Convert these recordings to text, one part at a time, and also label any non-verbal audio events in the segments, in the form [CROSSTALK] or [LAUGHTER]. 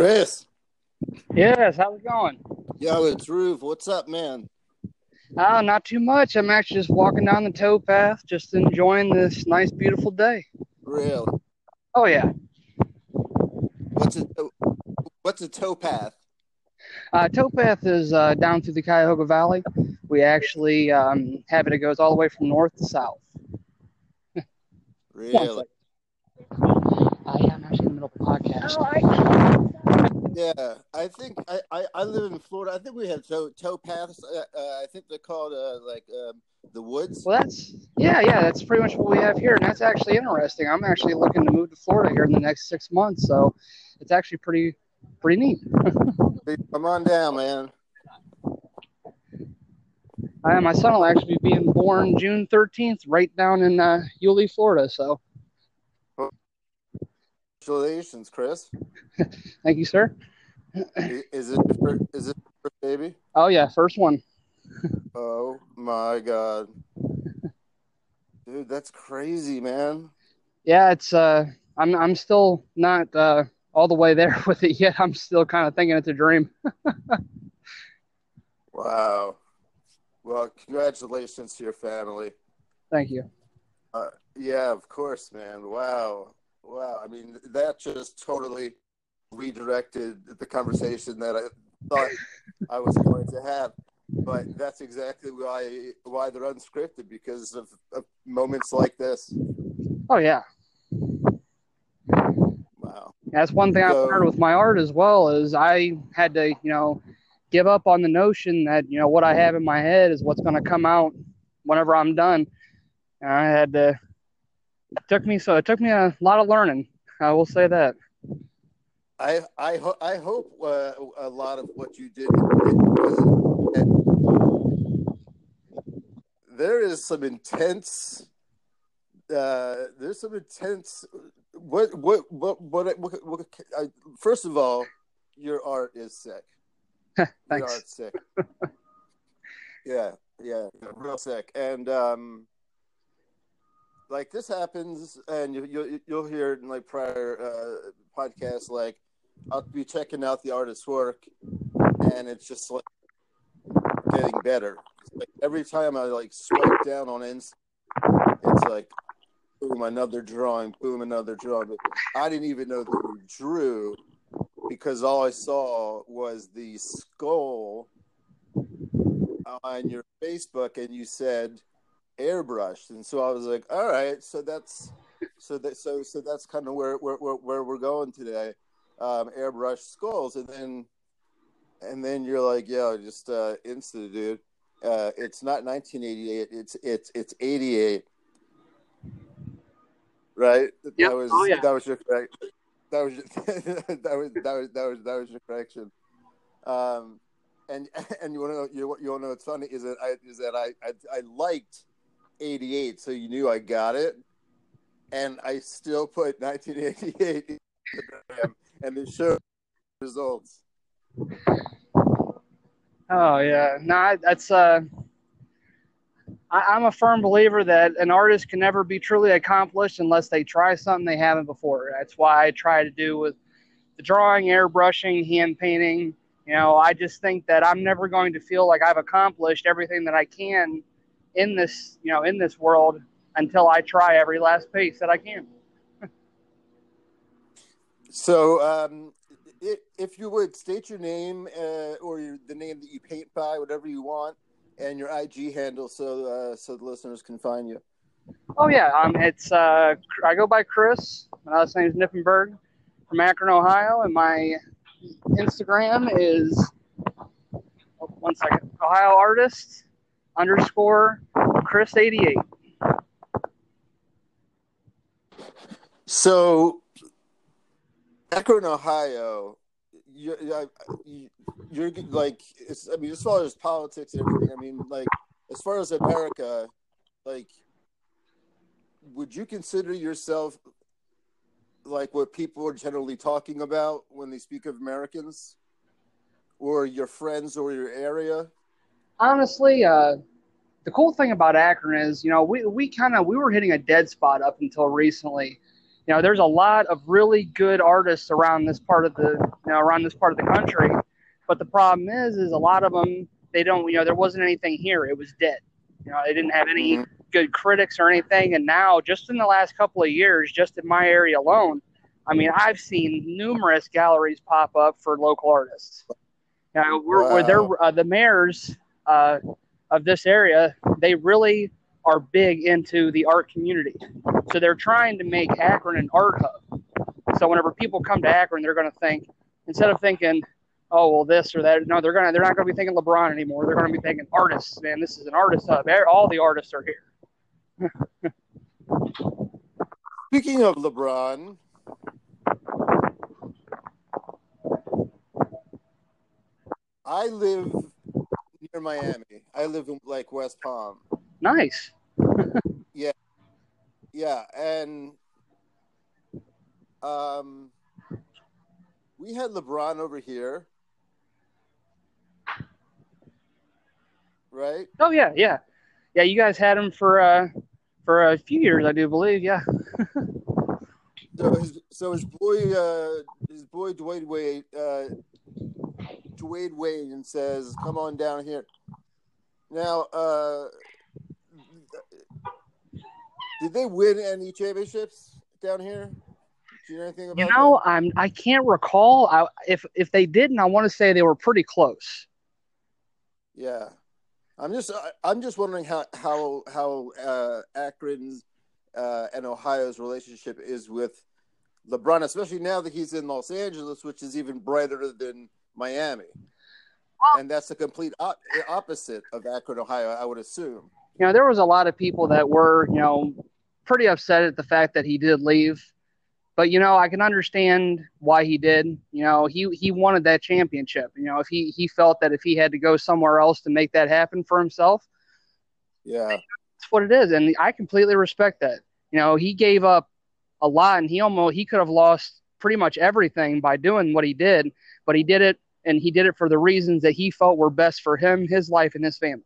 Chris. Yes, how's it going? Yo, it's Roof. What's up, man? Uh, not too much. I'm actually just walking down the towpath, just enjoying this nice, beautiful day. Really? Oh yeah. What's a what's a towpath? Uh, towpath is uh, down through the Cuyahoga Valley. We actually um, have it. It goes all the way from north to south. Really? [LAUGHS] Uh, I'm actually in the middle of a podcast. Yeah, I think I, I, I live in Florida. I think we have tow paths. Uh, uh, I think they're called uh, like um, the woods. Well, that's yeah, yeah. That's pretty much what we have here, and that's actually interesting. I'm actually looking to move to Florida here in the next six months, so it's actually pretty pretty neat. [LAUGHS] Come on down, man. Uh, my son will actually be being born June 13th, right down in uh, Yulee, Florida. So, Congratulations, Chris. [LAUGHS] thank you, sir. Is it fir- is it baby? Oh yeah, first one. [LAUGHS] Oh my god, dude, that's crazy, man. Yeah, it's uh, I'm I'm still not uh all the way there [LAUGHS] with it yet. I'm still kind of thinking it's a dream. Wow. Well, congratulations to your family. Thank you. Uh, yeah, of course, man. Wow. Wow. I mean, that just totally redirected the conversation that I thought I was going to have. But that's exactly why why they're unscripted because of, of moments like this. Oh yeah, Wow. that's one thing So- learned with my art as well is I had to you know give up on the notion that you know what I have in my head is what's going to come out whenever I'm done. And I had to. It took me so it took me a lot of learning. I will say that. I I ho- I hope uh, a lot of what you did there is some intense uh, there's some intense what what what what, what, what I, first of all your art is sick [LAUGHS] your art's sick yeah yeah real sick and um like this happens and you, you you'll hear in like prior uh podcasts like I'll be checking out the artist's work, and it's just like getting better. Like every time I like swipe down on Insta, it's like boom another drawing, boom another drawing. I didn't even know you drew because all I saw was the skull on your Facebook, and you said airbrushed, and so I was like, all right, so that's so that so so that's kind of where where where, where we're going today um, airbrush skulls, and then and then you're like, yo, just uh, insta, dude. Uh, it's not 1988. It's it's it's 88. Right. Yep. That was Oh, yeah. that was your correct. That was [LAUGHS] that was that was that was that was your correction. Um, and [LAUGHS] and you want to know you, you want to know what's funny is that I is that I, I I liked 88, so you knew I got it, and I still put 1988 and it showed results. Oh yeah, no, that's uh, I, I'm a firm believer that an artist can never be truly accomplished unless they try something they haven't before. That's why I try to do with the drawing, airbrushing, hand painting. You know, I just think that I'm never going to feel like I've accomplished everything that I can in this, you know, in this world until I try every last piece that I can. So, um, i if you would state your name uh, or your, the name that you paint by, whatever you want, and your IG handle, so uh, so the listeners can find you. Oh yeah, um, it's uh, I go by Chris. My last name is Nippenberg from Akron, Ohio, and my Instagram is oh, one second Ohio artist underscore Chris eighty eight. So, Akron, Ohio, you're, you're like, I mean, as far as politics and everything, I mean, like, as far as America, like, would you consider yourself like what people are generally talking about when they speak of Americans, or your friends or your area? Honestly, uh, the cool thing about Akron is, you know, we we kind of we were hitting a dead spot up until recently. you know, there's a lot of really good artists around this part of the, you know, around this part of the country. But the problem is, is a lot of them, they don't, you know, there wasn't anything here. It was dead. You know, they didn't have any Mhm. good critics or anything. And now, just in the last couple of years, just in my area alone, I mean, I've seen numerous galleries pop up for local artists. You know, we're, we're Wow. they're, uh, the mayors uh, of this area, they really are big into the art community. So they're trying to make Akron an art hub. So whenever people come to Akron, they're going to think instead of thinking, "Oh, well, this or that," no, they're gonna they're not going to be thinking LeBron anymore. They're going to be thinking artists. Man, this is an artist hub. All the artists are here. Speaking of LeBron, I live near Miami. I live in like West Palm. Nice. [LAUGHS] Yeah, yeah, and um, we had LeBron over here, right? Oh yeah, yeah, yeah. You guys had him for uh for a few years, I do believe. Yeah. So his, so his boy, uh, his boy Dwyane Wade, uh, Dwyane Wade, and says, "Come on down here." Now, uh, did they win any championships down here? Do you know anything about? You know, I'm I can't recall. I, if if they didn't, I want to say they were pretty close. Yeah, I'm just I'm just wondering how how how uh, Akron's uh, and Ohio's relationship is with LeBron, especially now that he's in Los Angeles, which is even brighter than Miami. Oh. And that's the complete op- opposite of Akron, Ohio, I would assume. You know, there was a lot of people that were, you know, pretty upset at the fact that he did leave. But you know, I can understand why he did. You know, he he wanted that championship. You know, if he he felt that if he had to go somewhere else to make that happen for himself, Yeah, that's what it is, and I completely respect that. You know, he gave up a lot, and he almost he could have lost pretty much everything by doing what he did, but he did it, and he did it for the reasons that he felt were best for him, his life, and his family.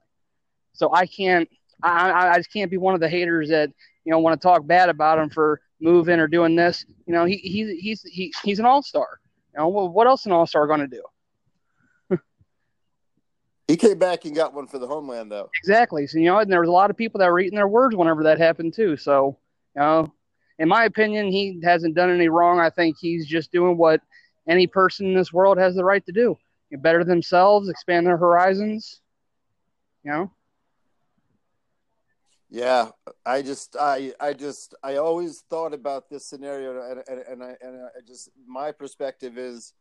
So I can't, I I, I just can't be one of the haters that you know want to talk bad about him for moving or doing this. You know, he he he's he, he's an all star. You know, what else an all star going to do? [LAUGHS] he came back and got one for the homeland, though. Exactly. So you know, and there was a lot of people that were eating their words whenever that happened too. So, you know, in my opinion, he hasn't done any wrong. I think he's just doing what any person in this world has the right to do: Get better themselves, expand their horizons. You know. Yeah, I just, I, I just, I always thought about this scenario, and and, and I, and I just, my perspective is,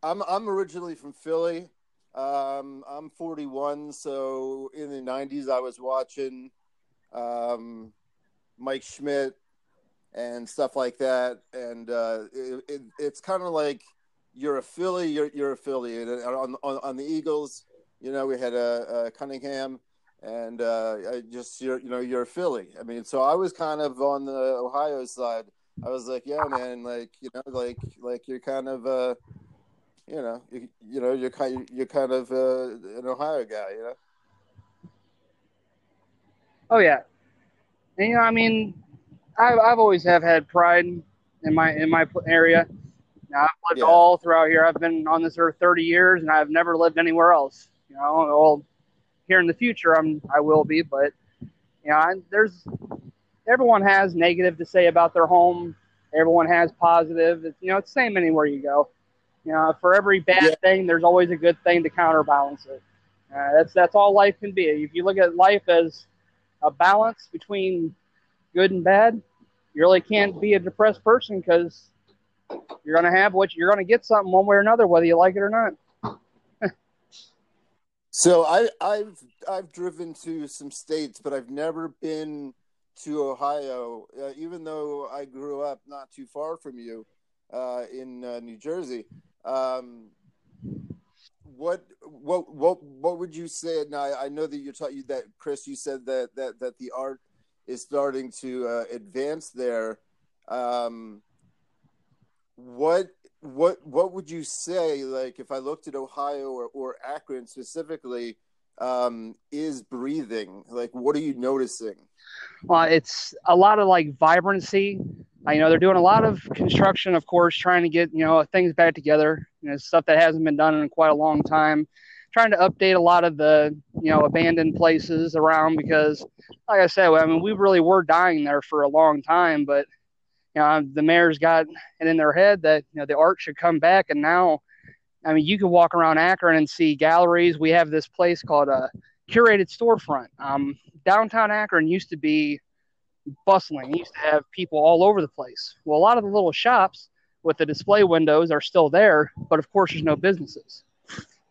I'm, I'm originally from Philly. Um, I'm 41, so in the 90s, I was watching, um, Mike Schmidt and stuff like that, and uh, it, it, it's kind of like you're a Philly, you're, you're a Philly, and on, on, on the Eagles, you know, we had a, a Cunningham and uh, I just you're you know you're a Philly. I mean, so I was kind of on the Ohio side. I was like, yeah, man, like you know, like like you're kind of uh, you know, you, you know, you're kind you're kind of uh, an Ohio guy, you know. Oh yeah. And, you know, I mean, I've I've always have had pride in my in my area. Now I've lived Yeah. all throughout here. I've been on this earth 30 years, and I've never lived anywhere else. You know, well, here in the future, I'm I will be, but you know, I, there's everyone has negative to say about their home. Everyone has positive. It's, you know, it's the same anywhere you go. You know, for every bad Yeah. thing, there's always a good thing to counterbalance it. Uh, that's that's all life can be. If you look at life as a balance between good and bad, you really can't be a depressed person because you're going to have what you're going to get something one way or another, whether you like it or not. [LAUGHS] So I I've I've driven to some states, but I've never been to Ohio. Uh, even though I grew up not too far from you uh, in uh, New Jersey. Um, what what what what would you say? Now I know that you taught you that Chris. You said that that that the art is starting to uh, advance there. Um, what what what would you say like if i looked at ohio or, or akron specifically um is breathing like what are you noticing Well, it's a lot of like vibrancy. uh, you know, they're doing a lot of construction, of course, trying to get you know things back together. You know, stuff that hasn't been done in quite a long time. Trying to update a lot of the you know abandoned places around because, like I said, I mean, we really were dying there for a long time, but you know, the mayor's got it in their head that you know the art should come back, and now, I mean, you can walk around Akron and see galleries. We have this place called a curated storefront. Um, downtown Akron used to be bustling. It used to have people all over the place. Well, a lot of the little shops with the display windows are still there, but of course, there's no businesses.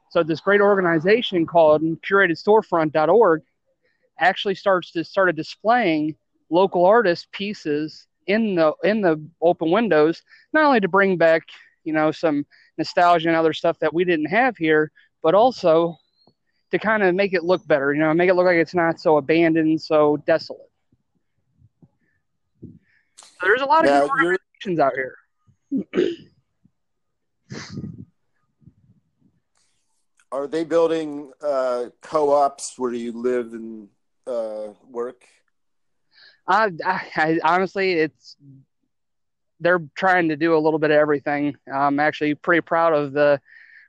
So this great organization called CuratedStorefront.org actually starts to started displaying local artist pieces in the in the open windows, not only to bring back you know some nostalgia and other stuff that we didn't have here, but also to kind of make it look better. You know, make it look like it's not so abandoned, so desolate. So there's a lot of Now, organizations out here. [CLEARS THROAT] Are they building uh, co-ops where you live and uh, work? I, I, I honestly, it's they're trying to do a little bit of everything. I'm actually pretty proud of the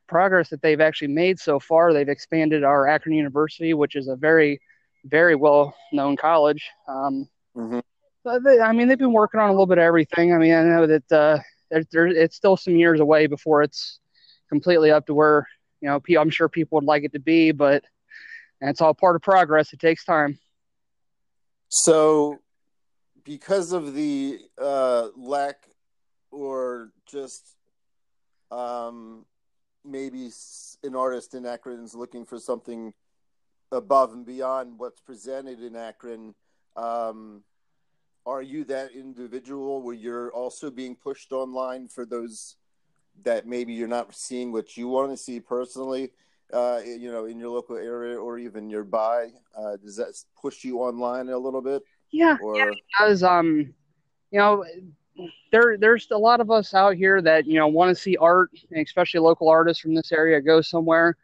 progress that they've actually made so far. They've expanded our Akron University, which is a very, very well-known college. Um, Mhm. but they, I mean, they've been working on a little bit of everything. I mean, I know that uh, there, it's still some years away before it's completely up to where you know I'm sure people would like it to be, but it's all part of progress. It takes time. So, because of the uh, lack or just um, maybe an artist in Akron is looking for something above and beyond what's presented in Akron, um, are you that individual where you're also being pushed online for those that maybe you're not seeing what you want to see personally? Uh, you know, in your local area or even nearby, uh, does that push you online a little bit? Yeah, Or because um, you know, there there's a lot of us out here that you know want to see art, especially local artists from this area go somewhere.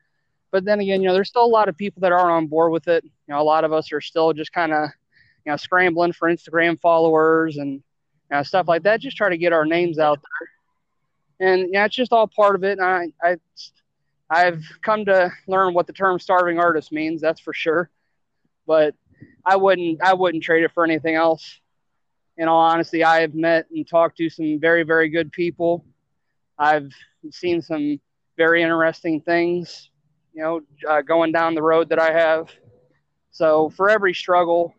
But then again, you know, there's still a lot of people that aren't on board with it. You know, a lot of us are still just kind of you know scrambling for Instagram followers and you know, stuff like that, just try to get our names out there. And yeah, it's just all part of it. And I I I've come to learn what the term starving artist means. That's for sure. But I wouldn't I wouldn't trade it for anything else. In all honesty, I have met and talked to some very very good people. I've seen some very interesting things, you know, uh, going down the road that I have. So for every struggle,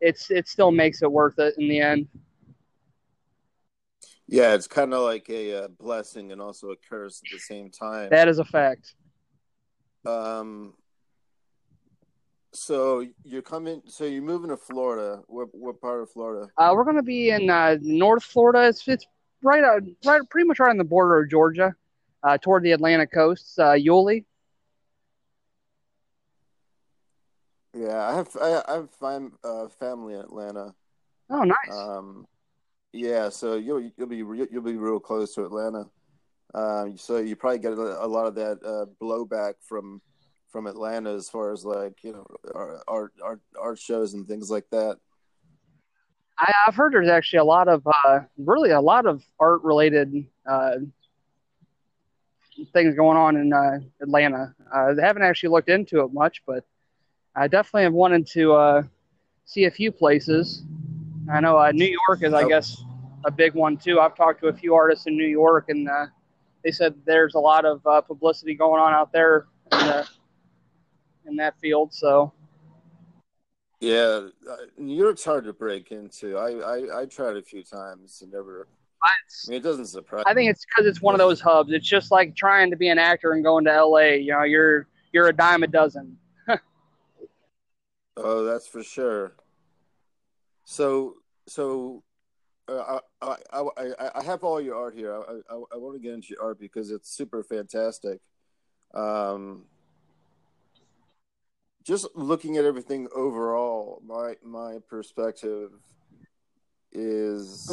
it's it still makes it worth it in the end. Yeah, it's kind of like a, uh blessing and also a curse at the same time. That is a fact. Um, so you're coming. So you're moving to Florida. What what part of Florida? Uh, we're going to be in uh, North Florida. It's, it's right, uh, right, pretty much right on the border of Georgia, uh, toward the Atlantic coast. Uh, Yulee. Yeah, I have I, I have fam, uh, family in Atlanta. Oh, nice. Um, yeah, so you'll you'll be re- you'll be real close to Atlanta. Um, so you probably get a, lot of that uh, blowback from from Atlanta as far as like you know art art art, shows and things like that. I, I've heard there's actually a lot of, uh, really a lot of art related uh, things going on in uh, Atlanta. I haven't actually looked into it much, but I definitely have wanted to uh, see a few places. I know uh, New York is, I Oh. guess, a big one too. I've talked to a few artists in New York, and uh, they said there's a lot of uh, publicity going on out there in, the, in that field. So Yeah, uh, New York's hard to break into. I I, I tried a few times and never. I, mean, it doesn't surprise. Me. I think it's because it's one of those hubs. It's just like trying to be an actor and going to LA. You know, you're you're a dime a dozen. [LAUGHS] Oh, that's for sure. So, so uh, I, I, I, I have all your art here. I, I, I want to get into your art because it's super fantastic. Um, just looking at everything overall, my my perspective is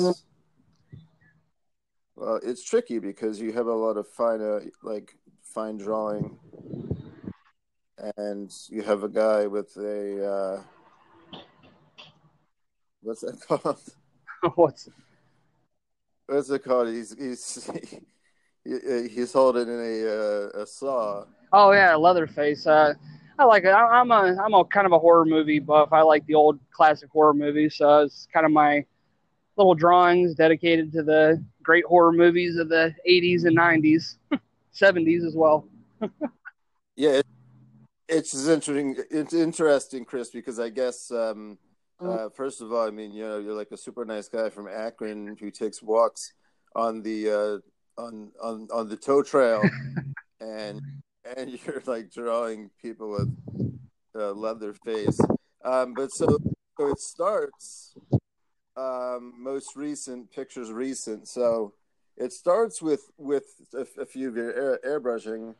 well, it's tricky because you have a lot of fine, uh, like fine drawing, and you have a guy with a uh, what's that called? [LAUGHS] What's what's it called? He's he's he, he's holding a uh, a saw. Oh yeah, Leatherface. Uh, I like it. I, I'm a I'm a kind of a horror movie buff. I like the old classic horror movies. So it's kind of my little drawings dedicated to the great horror movies of the 80s and 90s, 70s [LAUGHS] as well. [LAUGHS] yeah, it, it's interesting. It's interesting, Chris, because I guess um, uh, first of all, I mean, you know, you're like a super nice guy from Akron who takes walks on the uh, on on on the tow trail, [LAUGHS] and and [LAUGHS] you're like drawing people with uh, leather face. Um, but so so it starts um, most recent pictures recent. So it starts with with a, a few of your air, airbrushing,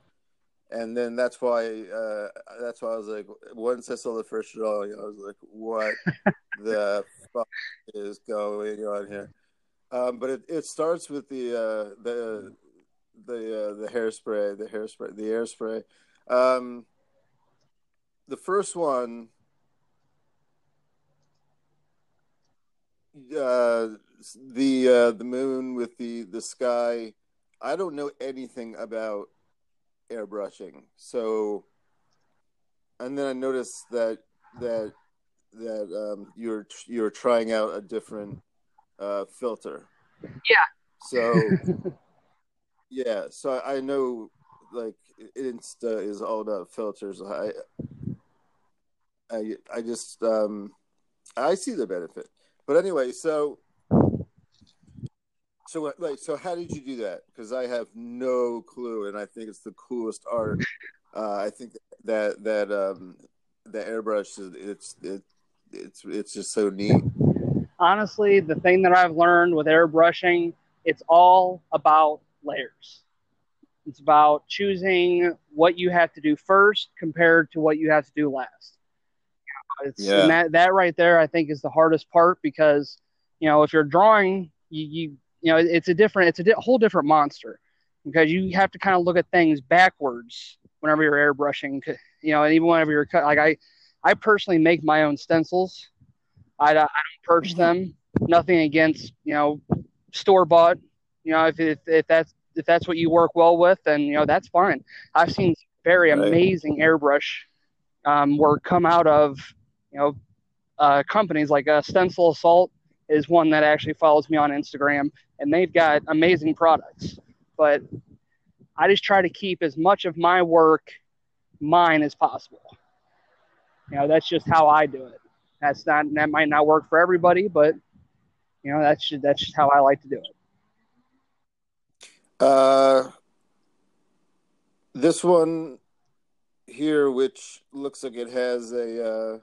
and then that's why uh, that's why I was like, once I saw the first drawing, I was like, what [LAUGHS] the fuck is going on here? Um, but it, it starts with the uh, the the uh, the hairspray, the hairspray, the airspray. Um, the first one uh, the uh, the moon with the the sky. I don't know anything about airbrushing, so and then I noticed that that that um, you're you're trying out a different uh, filter. Yeah. So [LAUGHS] yeah, so I, know like Insta is all about filters. I I I just um I see the benefit. But anyway, so so like so how did you do that? Because I have no clue, and I think it's the coolest art. Uh, I think that that um, the airbrush is it's it, it's it's just so neat. Honestly, the thing that I've learned with airbrushing, it's all about layers. It's about choosing what you have to do first compared to what you have to do last. It's, yeah. And that, that right there, I think, is the hardest part because, you know, if you're drawing, you, you, you know, it's a different, it's a di- whole different monster because you have to kind of look at things backwards whenever you're airbrushing, you know, and even whenever you're cut. Like I, I personally make my own stencils. I, I don't purchase them. Nothing against, you know, store bought. You know, if, if, if that's if that's what you work well with, then you know that's fine. I've seen very right. amazing airbrush um, work come out of you know, uh, companies like uh, Stencil Assault is one that actually follows me on Instagram, and they've got amazing products. But I just try to keep as much of my work mine as possible. You know, that's just how I do it. That's not that might not work for everybody, but you know, that's just, that's just how I like to do it. Uh, this one here, which looks like it has a uh,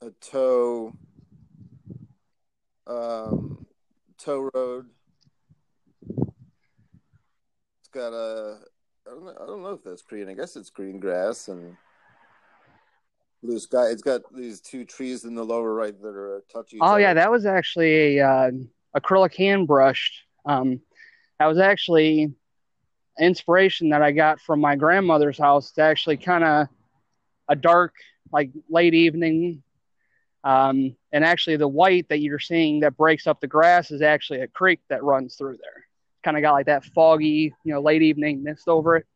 a toe um, tow road. It's got a I don't know, I don't know if that's green. I guess it's green grass and blue sky. It's got these two trees in the lower right that are touching. Oh yeah, that was actually a uh, acrylic hand brushed. Um, that was actually inspiration that I got from my grandmother's house. It's actually kind of a dark, like late evening um, and actually, the white that you're seeing that breaks up the grass is actually a creek that runs through there. Kind of got like that foggy, you know, late evening mist over it.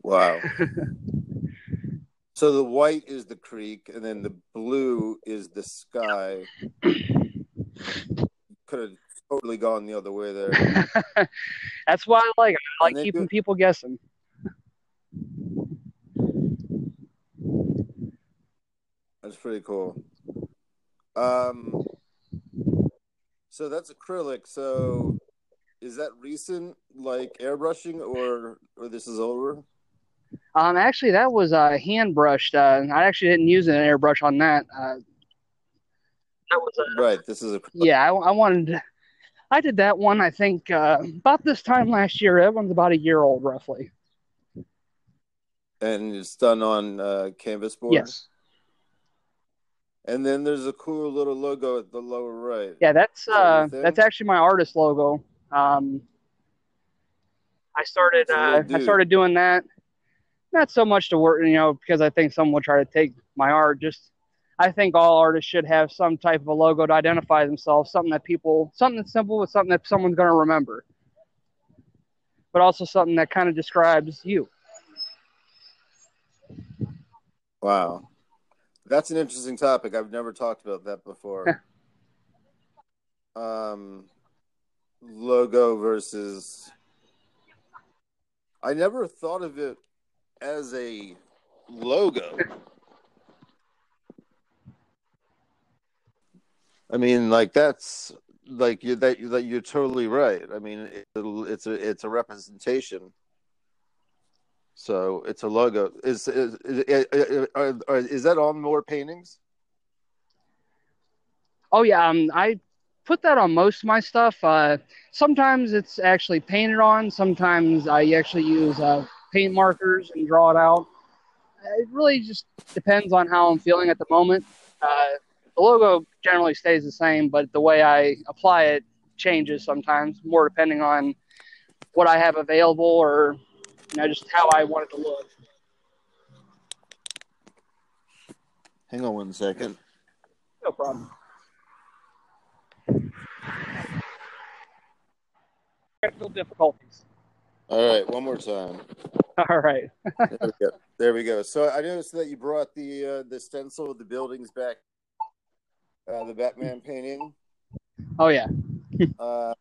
Wow. [LAUGHS] so the white is the creek, and then the blue is the sky. Could have totally gone the other way there. [LAUGHS] That's why I like it. I like keeping people guessing. That's pretty cool. Um, so that's acrylic. So is that recent, like airbrushing, or or this is over? Um, actually, that was uh, hand brushed. Uh, I actually didn't use an airbrush on that. Uh, that was a, right. This is a yeah. I, I wanted. I did that one. I think uh, about this time last year. That one's about a year old, roughly. And it's done on uh, canvas board. Yes. And then there's a cool little logo at the lower right. Yeah, that's uh, that's actually my artist logo. Um, I started uh, I started doing that. Not so much to work, you know, because I think someone will try to take my art. Just I think all artists should have some type of a logo to identify themselves, something that people, something that's simple, with something that someone's going to remember, but also something that kind of describes you. Wow, that's an interesting topic. I've never talked about that before. [LAUGHS] um, logo versus. I never thought of it as a logo. I mean, like that's like you that that you're totally right. I mean, it, it's a it's a representation. So it's a logo. Is is is, is, is that on more paintings? Oh yeah, um, I put that on most of my stuff. Uh, sometimes it's actually painted on. Sometimes I actually use uh, paint markers and draw it out. It really just depends on how I'm feeling at the moment. Uh, the logo generally stays the same, but the way I apply it changes sometimes, more depending on what I have available or you know just how I want it to look. Hang on one second. No problem. Technical difficulties. All right, one more time. [LAUGHS] All right. there, we go. there we go. So I noticed that you brought the uh, the stencil of the buildings back uh, the Batman painting. Oh yeah. uh,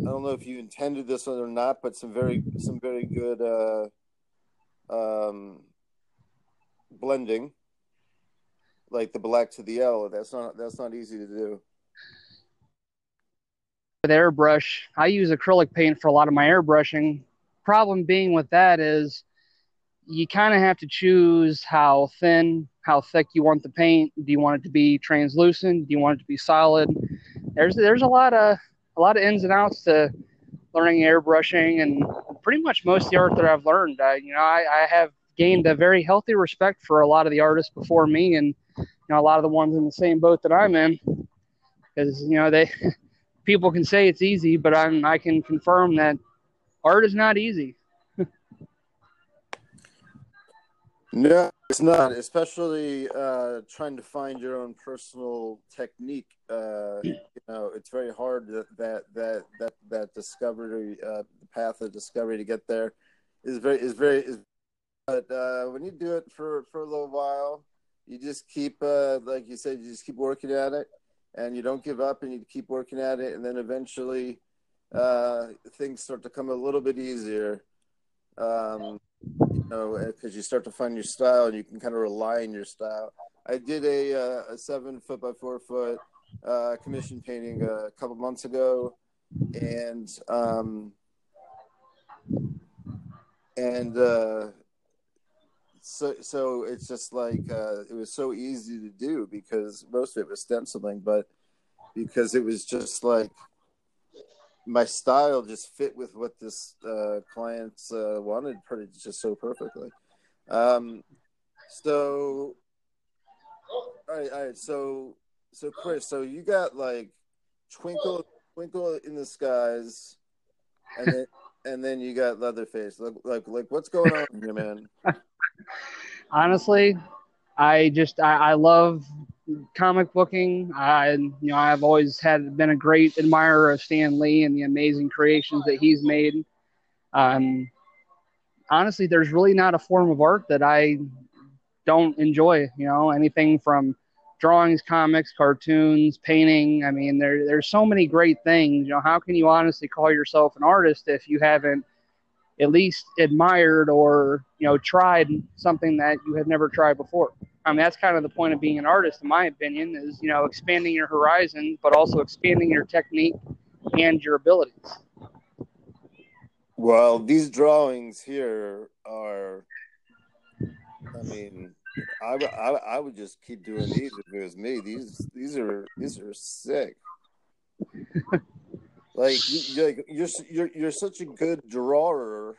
I don't know if you intended this or not, but some very some very good uh, um, blending, like the black to the yellow. That's not that's not easy to do. With airbrush, I use acrylic paint for a lot of my airbrushing. Problem being with that is you kind of have to choose how thin, how thick you want the paint. Do you want it to be translucent? Do you want it to be solid? There's there's a lot of a lot of ins and outs to learning airbrushing, and pretty much most of the art that I've learned, uh, you know, I, I have gained a very healthy respect for a lot of the artists before me, and you know, a lot of the ones in the same boat that I'm in, because you know they [LAUGHS] people can say it's easy, but I'm I can confirm that art is not easy. No, it's not. Especially uh, trying to find your own personal technique. Uh, you know, it's very hard that that that that, that discovery, uh, the path of discovery to get there, is very is very. Is, but uh, when you do it for for a little while, you just keep, uh, like you said, you just keep working at it, and you don't give up, and you keep working at it, and then eventually, uh, things start to come a little bit easier. Um, you know, because you start to find your style and you can kind of rely on your style. I did a, uh, a seven foot by four foot uh, commission painting a couple months ago, and um, and uh, so so it's just like uh, it was so easy to do because most of it was stenciling, but because it was just like my style just fit with what this uh, clients uh, wanted pretty just so perfectly. Um, so, all right, all right. So, so Chris, so you got like twinkle, twinkle in the skies, and then [LAUGHS] and then you got Leatherface. Like, like, like, what's going on here, man? [LAUGHS] Honestly, I just I, I love comic booking. I, you know, I've always had been a great admirer of Stan Lee and the amazing creations that he's made. Um, honestly, there's really not a form of art that I don't enjoy. You know, anything from drawings, comics, cartoons, painting. I mean, there there's so many great things. You know, how can you honestly call yourself an artist if you haven't at least admired or you know tried something that you had never tried before? I mean, that's kind of the point of being an artist, in my opinion, is you know expanding your horizon, but also expanding your technique and your abilities. Well, these drawings here are, I mean, I, I, I would just keep doing these if it was me. These these are these are sick. [LAUGHS] like you, like you're you're you're such a good drawer.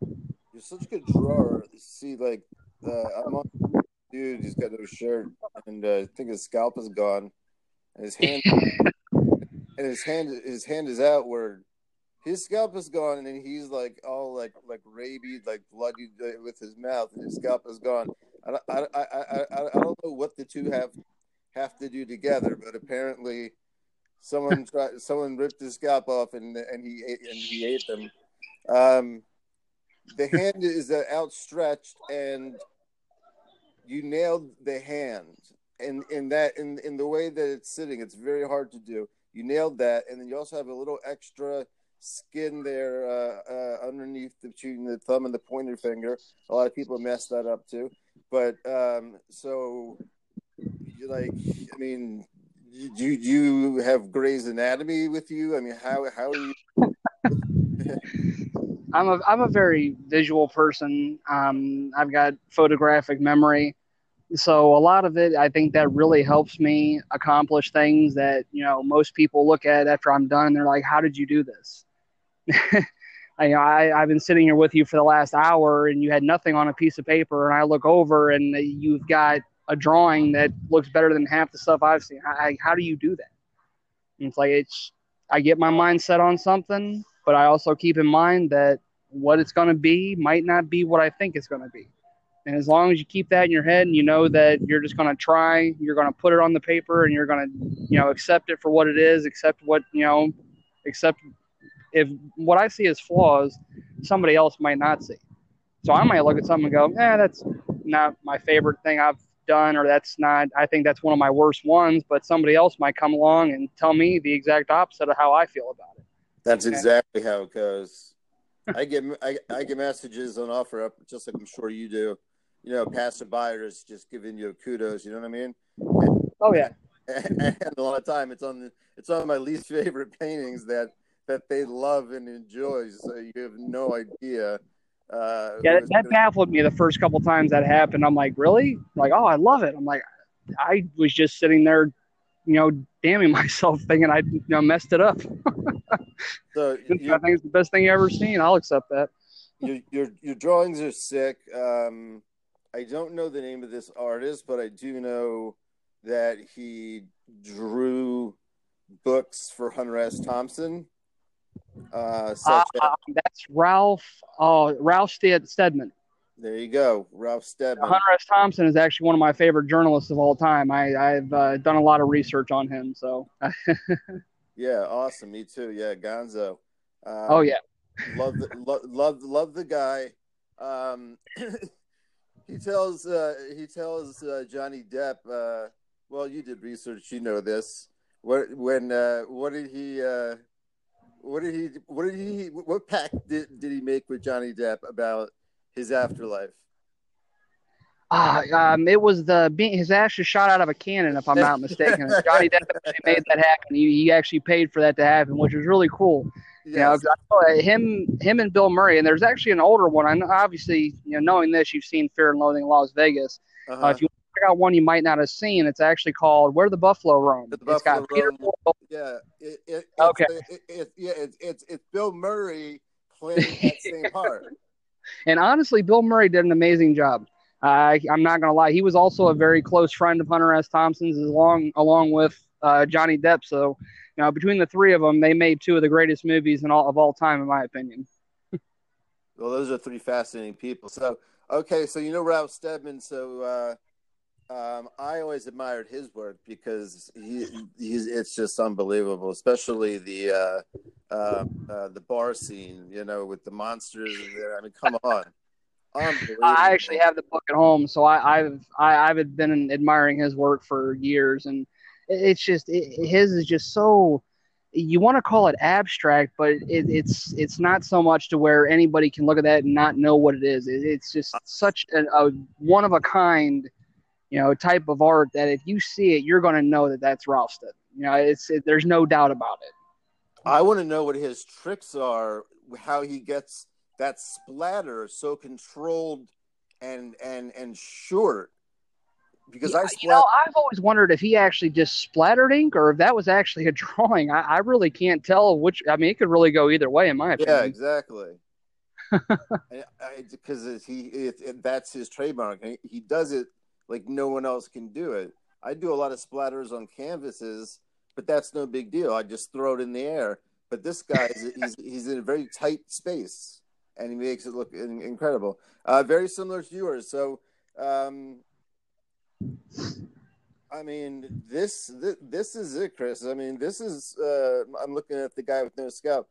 You're such a good drawer. See, like uh, I'm on dude. He's got no shirt, and uh, I think his scalp is gone, and his hand [LAUGHS] and his hand his hand is outward. His scalp is gone, and then he's like all like like rabied, like bloody uh, with his mouth, and his scalp is gone. I, I, I, I, I don't know what the two have have to do together, but apparently someone [LAUGHS] tried, someone ripped his scalp off and and he ate, and he ate them. Um, the hand is outstretched, and you nailed the hand, and in that in in the way that it's sitting, it's very hard to do. You nailed that, and then you also have a little extra skin there uh, uh, underneath the, between the thumb and the pointer finger. A lot of people mess that up too. But um, so, you're like, I mean, do you have Gray's Anatomy with you? I mean, how how are you? [LAUGHS] I'm a I'm a very visual person. Um, I've got photographic memory, so a lot of it, I think that really helps me accomplish things that you know most people look at after I'm done. They're like, "How did you do this?" [LAUGHS] I, I I've been sitting here with you for the last hour, and you had nothing on a piece of paper, and I look over, and you've got a drawing that looks better than half the stuff I've seen. I, how do you do that? And it's like it's I get my mind set on something, but I also keep in mind that what it's going to be might not be what I think it's going to be. And as long as you keep that in your head and you know that you're just going to try, you're going to put it on the paper and you're going to, you know, accept it for what it is, accept what, you know, accept if what I see as flaws, somebody else might not see. So I might look at something and go, "Yeah, that's not my favorite thing I've done or that's not I think that's one of my worst ones, but somebody else might come along and tell me the exact opposite of how I feel about it. That's okay? exactly how it goes. I get [LAUGHS] I, I get messages on OfferUp just like I'm sure you do. You know, passer buyers just giving you kudos. You know what I mean? And, oh yeah. And, [LAUGHS] and a lot of time it's on the, it's on my least [LAUGHS] favorite paintings that that they love and enjoy. So you have no idea uh, yeah, that, that baffled me the first couple times that happened. I'm like, really? Like, oh, I love it. I'm like, I was just sitting there, you know, damning [LAUGHS] myself, thinking I, you know, messed it up. [LAUGHS] so I think it's the best thing you ever seen. I'll accept that. your your your drawings are sick. Um, I don't know the name of this artist, but I do know that he drew books for Hunter S. Thompson. Uh, uh, that's Ralph. Uh, Ralph Steadman. There you go, Ralph Steadman. Hunter S. Thompson is actually one of my favorite journalists of all time. I, have uh, done a lot of research on him. So. [LAUGHS] yeah, awesome. Me too. Yeah, Gonzo. Um, oh yeah. love the lo- love love the guy. Um, [COUGHS] he tells uh, he tells uh, Johnny Depp. Uh, well, you did research. You know this. What when uh, what did he? Uh, what did he? What did he? What pact did, did he make with Johnny Depp about his afterlife? Ah, um, it was the his ashes shot out of a cannon, if I'm not mistaken. [LAUGHS] Johnny Depp actually made that happen. He, he actually paid for that to happen, which was really cool. Yes. You know, him, him, and Bill Murray, and there's actually an older one. I know, obviously, you know, knowing this, you've seen Fear and Loathing in Las Vegas. Uh-huh. Uh, if you check out one you might not have seen, it's actually called "Where the Buffalo Roam." The it's Buffalo got Peter Roam. Yeah, it, it, okay. It, it, yeah, it's it's it's Bill Murray playing that [LAUGHS] same part. And honestly, Bill Murray did an amazing job. Uh, I'm not gonna lie; he was also a very close friend of Hunter S. Thompson's, along along with uh, Johnny Depp. So, you know, between the three of them, they made two of the greatest movies in all of all time, in my opinion. well, those are three fascinating people. So, okay, so you know Ralph Steadman. So, uh, um, I always admired his work because he he's it's just unbelievable, especially the uh, uh, uh, the bar scene, you know, with the monsters there. I mean, come on. I actually have the book at home, so I, have I, I've been admiring his work for years, and it's just it, his is just so you want to call it abstract, but it, it's it's not so much to where anybody can look at that and not know what it is. It, it's just such a, a one of a kind you know, type of art that if you see it, you're going to know that that's Ralston. You know, it's it, there's no doubt about it. I want to know what his tricks are, how he gets that splatter so controlled and and and short. Because yeah, I, splat- you know, I've always wondered if he actually just splattered ink or if that was actually a [LAUGHS] drawing. I, I really can't tell which. I mean, it could really go either way, in my opinion. Yeah, exactly. [LAUGHS] Because he, it, it, that's his trademark. He does it like no one else can do it. I do a lot of splatters on canvases, but that's no big deal. I just throw it in the air. But this guy is [LAUGHS] he's he's in a very tight space, and he makes it look incredible. Uh, very similar to yours. So Um, I mean, this, this this is it, Chris. I mean, this is. Uh, I'm looking at the guy with no scalp.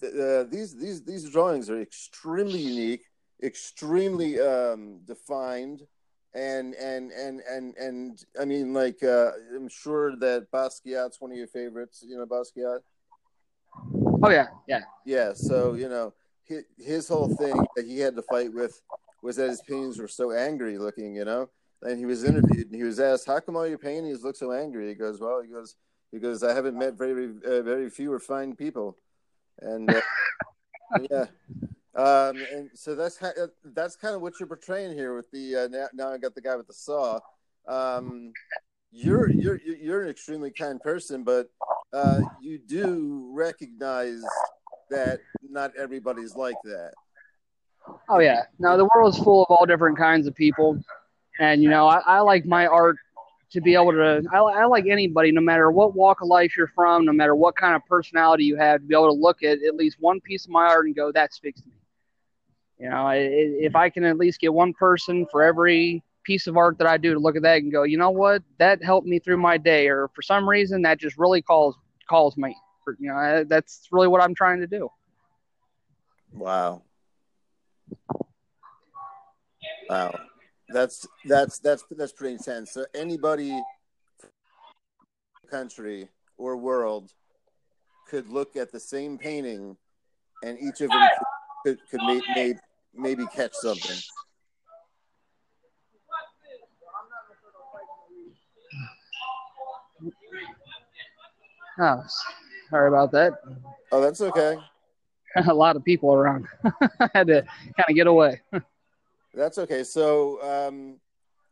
The, uh, these these these drawings are extremely unique, extremely um, defined, and and and and and I mean, like uh, I'm sure that Basquiat's one of your favorites. You know Basquiat. Oh yeah, yeah, yeah. So you know his, his whole thing that he had to fight with was that his paintings were so angry looking. You know and he was interviewed and he was asked, "How come all your paintings look so angry?" He goes, "Well, he goes because I haven't met very uh, very few refined people," and uh, [LAUGHS] yeah, um, and so that's that's kind of what you're portraying here with the uh, now, now I got the guy with the saw. Um, you're you're you're an extremely kind person, but uh, you do recognize that not everybody's like that. Oh yeah, no, the world is full of all different kinds of people. And you know, I, I like my art to be able to. I, I like anybody, no matter what walk of life you're from, no matter what kind of personality you have, to be able to look at at least one piece of my art and go, "That speaks to me." You know, if I can at least get one person for every piece of art that I do to look at that and go, you know what, that helped me through my day, or for some reason that just really calls calls me. You know, that's really what I'm trying to do. Wow. Wow that's that's that's that's pretty intense. So anybody, country or world, could look at the same painting, and each of them could could, may, may, maybe catch something. Oh, sorry about that. Oh, that's okay. [LAUGHS] A lot of people around. I [LAUGHS] had to kind of get away. That's okay. So um,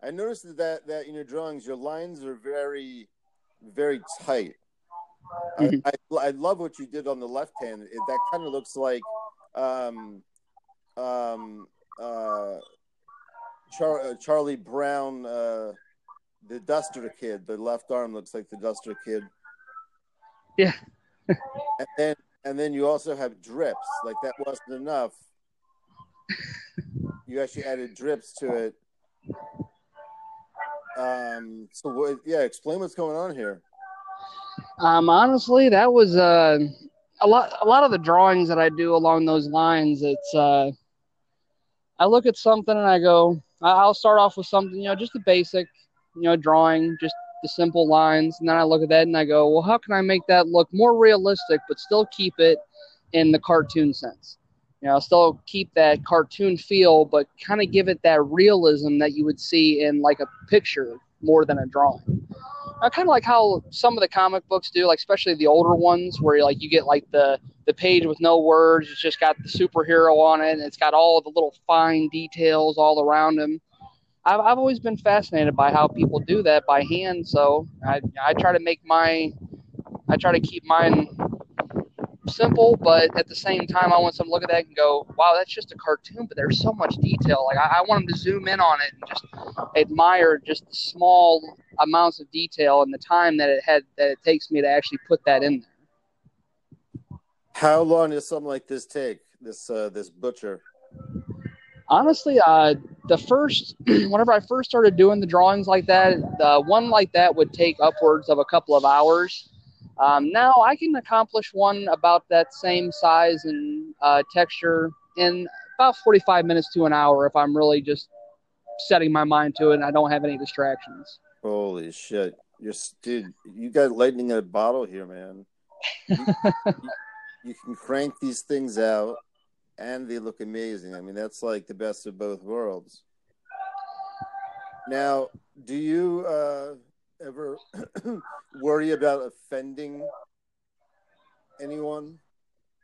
I noticed that that in your drawings, your lines are very, very tight. Mm-hmm. I, I, I, love what you did on the left hand. It, that kind of looks like um, um, uh, Char- uh, Charlie Brown, uh, the Duster Kid. The left arm looks like the Duster Kid. Yeah. [LAUGHS] and then and then you also have drips. Like that wasn't enough you actually added drips to it. Um, so what, yeah, explain what's going on here. Um, honestly, that was uh, a lot. A lot of the drawings that I do along those lines, it's uh, I look at something and I go, I'll start off with something, you know, just a basic, you know, drawing, just the simple lines, and then I look at that and I go, well, how can I make that look more realistic, but still keep it in the cartoon sense? you know, still keep that cartoon feel, but kind of give it that realism that you would see in like a picture more than a drawing. I kind of like how some of the comic books do, like especially the older ones, where like you get like the the page with no words, it's just got the superhero on it, and it's got all the little fine details all around him. I've I've always been fascinated by how people do that by hand, so I I try to make my I try to keep mine simple, but at the same time, I want some look at that and go, wow, that's just a cartoon, but there's so much detail. Like I, I want them to zoom in on it and just admire just the small amounts of detail and the time that it had that it takes me to actually put that in there. How long does something like this take? This uh, this butcher. Honestly, uh, the first [CLEARS THROAT] whenever I first started doing the drawings like that, the one like that would take upwards of a couple of hours um, now I can accomplish one about that same size and uh, texture in about 45 minutes to an hour if I'm really just setting my mind to it and I don't have any distractions. Holy shit. You're, dude, you got lightning in a bottle here, man. You, you, you can crank these things out and they look amazing. I mean, that's like the best of both worlds. Now, do you uh, ever [CLEARS THROAT] worry about offending anyone?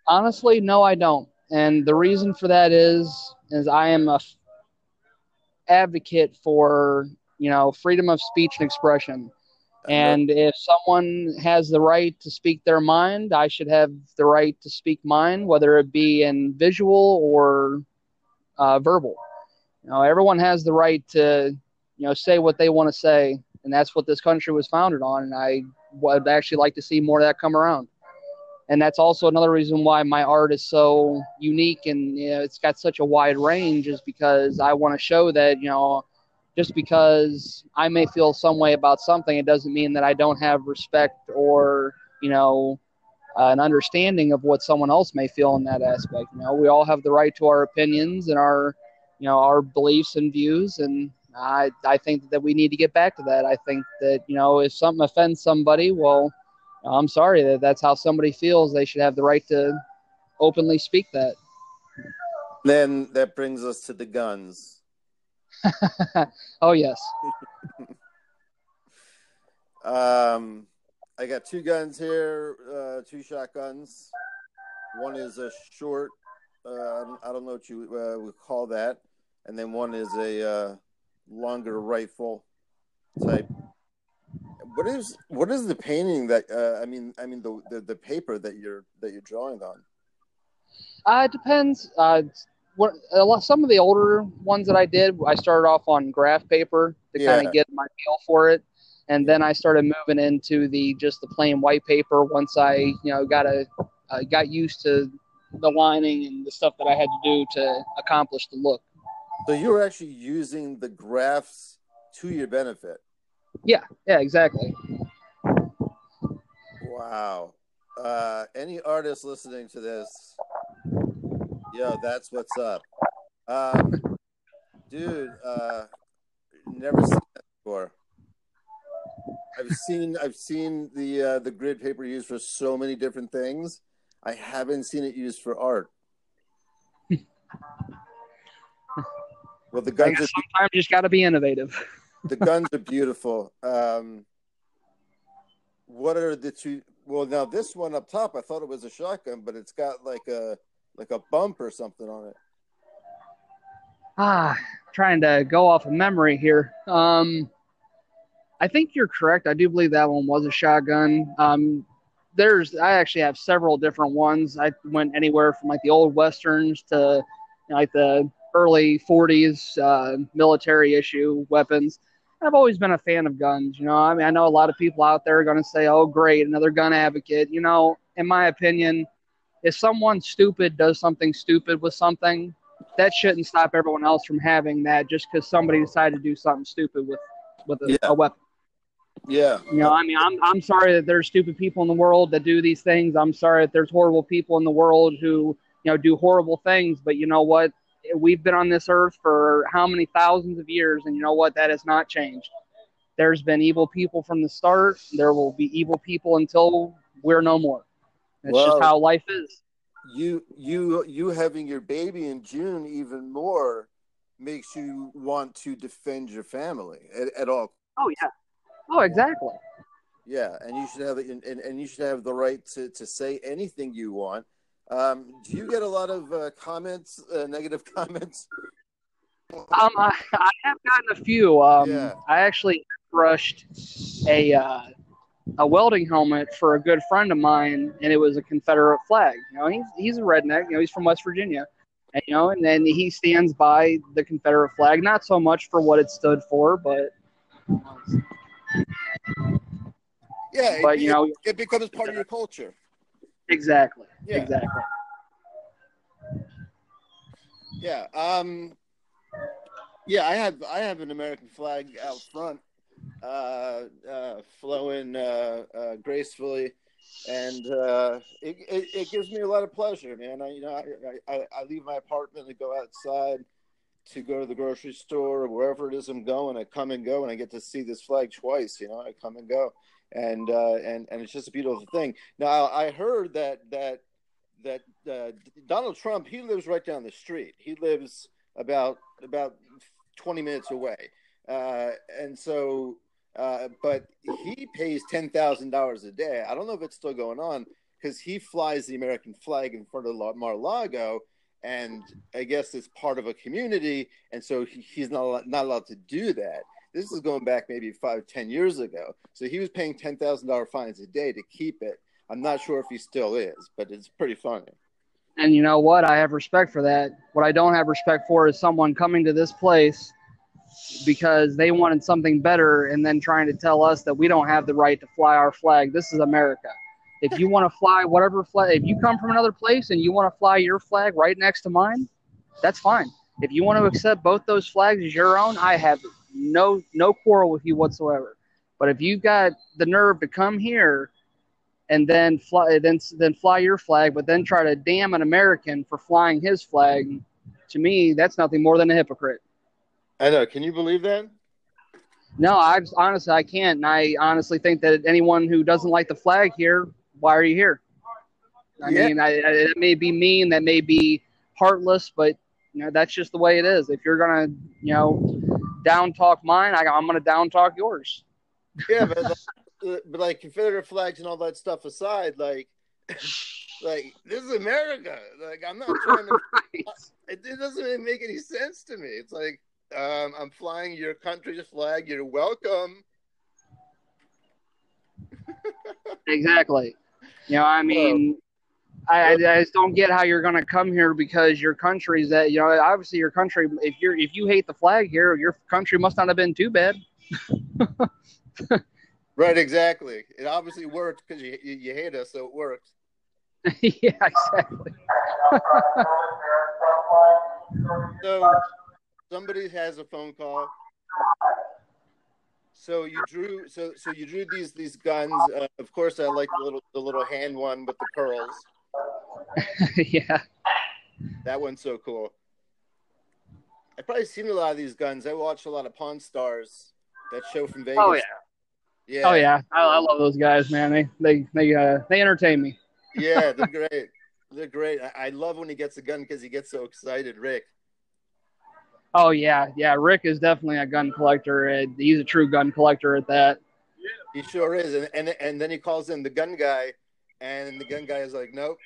Honestly, no, I don't. And the reason for that is, is I am a f- advocate for you know freedom of speech and expression. And if someone has the right to speak their mind, I should have the right to speak mine, whether it be in visual or uh, verbal. You know, everyone has the right to, you know, say what they want to say, and that's what this country was founded on. And I would actually like to see more of that come around. And that's also another reason why my art is so unique and you know, it's got such a wide range, is because I want to show that you know just because I may feel some way about something, it doesn't mean that I don't have respect or you know uh, an understanding of what someone else may feel in that aspect. You know, we all have the right to our opinions and our you know our beliefs and views, and I I think that we need to get back to that. I think that you know if something offends somebody, well, I'm sorry that that's how somebody feels. They should have the right to openly speak that. Then that brings us to the guns. [LAUGHS] oh yes. [LAUGHS] um, I got two guns here, uh, two shotguns. One is a short. Uh, I don't know what you uh, would call that, and then one is a uh, longer rifle type. What is what is the painting that uh, I mean? I mean the, the the paper that you're that you're drawing on. Uh, it depends. Uh, what a lot, some of the older ones that I did, I started off on graph paper to Yeah. kind of get my feel for it, and then I started moving into the just the plain white paper once I you know got a uh, got used to the lining and the stuff that I had to do to accomplish the look. So you're actually using the graphs to your benefit. Yeah, yeah, exactly. Wow. Uh, any artist listening to this, yo, that's what's up. Um, dude, uh, never seen that before. I've seen I've seen the uh, the grid paper used for so many different things. I haven't seen it used for art. [LAUGHS] well, the guns are sometimes you just got to be innovative. [LAUGHS] the guns are beautiful. Um, what are the two? Well, now this one up top, I thought it was a shotgun, but it's got like a like a bump or something on it. Ah, trying to go off of memory here. Um, I think you're correct. I do believe that one was a shotgun. Um, there's, I actually have several different ones. I went anywhere from like the old westerns to you know, like the early 40s uh, military issue weapons. I've always been a fan of guns. You know, I mean, I know a lot of people out there are going to say, "Oh, great, another gun advocate." You know, in my opinion, if someone stupid does something stupid with something, that shouldn't stop everyone else from having that just because somebody decided to do something stupid with with a, Yeah. a weapon. Yeah, You know, I mean, I'm I'm sorry that there's stupid people in the world that do these things. I'm sorry that there's horrible people in the world who you know do horrible things. But you know what? We've been on this earth for how many thousands of years, and you know what? That has not changed. There's been evil people from the start. There will be evil people until we're no more. That's Well- just how life is. you you you having your baby in June even more makes you want to defend your family at, at all. Oh yeah. Oh, exactly. Yeah, and you should have and, and, and you should have the right to, to say anything you want. Um, do you get a lot of uh, comments, uh, negative [LAUGHS] comments? Um, I, I have gotten a few. Um, Yeah. I actually brushed a uh, a welding helmet for a good friend of mine, and it was a Confederate flag. You know, he's he's a redneck. You know, he's from West Virginia, and you know, and then he stands by the Confederate flag, not so much for what it stood for, but Yeah, but it, you know, it becomes part of your culture. exactly, Yeah. exactly. Yeah. Um. Yeah, I have I have an American flag out front, uh, uh, flowing uh, uh, gracefully, and uh, it, it it gives me a lot of pleasure, man. I you know I, I I leave my apartment and go outside to go to the grocery store or wherever it is I'm going. I come and go, and I get to see this flag twice. You know, I come and go, and uh, and and it's just a beautiful thing. Now I heard that that that uh, Donald Trump he lives right down the street. He lives about about twenty minutes away, uh, and so uh, but he pays ten thousand dollars a day. I don't know if it's still going on because he flies the American flag in front of La- Mar-a-Lago, and I guess it's part of a community, and so he, he's not not allowed to do that. This is going back maybe five, ten years ago. So he was paying ten thousand dollar fines a day to keep it. I'm not sure if he still is, but it's pretty funny. And you know what? I have respect for that. What I don't have respect for is someone coming to this place because they wanted something better and then trying to tell us that we don't have the right to fly our flag. This is America. If you want to fly whatever flag, if you come from another place and you want to fly your flag right next to mine, that's fine. If you want to accept both those flags as your own, I have no no quarrel with you whatsoever. But if you've got the nerve to come here and then fly then then fly your flag, but then try to damn an American for flying his flag, to me that's nothing more than a hypocrite. I know. Can you believe that? No, I honestly I can't. And I honestly think that anyone who doesn't like the flag here, why are you here? I Yeah. mean, I, I, it may be mean, that may be heartless, but you know that's just the way it is. If you're gonna, you know, down talk mine, I, I'm gonna down talk yours. Yeah, but but like Confederate flags and all that stuff aside, like, like this is America. Like I'm not trying to. It, it doesn't even make any sense to me. It's like um, I'm flying your country's flag. You're welcome. Exactly. You know, I mean, I, I, I just don't get how you're going to come here because your country's that you know obviously your country. If you're if you hate the flag here, your country must not have been too bad. [LAUGHS] Right, exactly. It obviously worked because you, you you hate us, so it works. [LAUGHS] yeah, exactly. [LAUGHS] So somebody has a phone call. So you drew so so you drew these these guns. Uh, of course, I like the little the little hand one with the curls. [LAUGHS] yeah. That one's so cool. I've probably seen a lot of these guns. I watch a lot of Pawn Stars. That show from Vegas. Oh yeah. Yeah, Oh yeah. I, I love those guys, man. They they they uh they entertain me. [LAUGHS] yeah. They're [LAUGHS] great. They're great. I, I love when he gets a gun because he gets so excited. Rick. Oh yeah, yeah. Rick is definitely a gun collector. and He's a true gun collector at that. He sure is. And and and then he calls in the gun guy, and the gun guy is like, "Nope,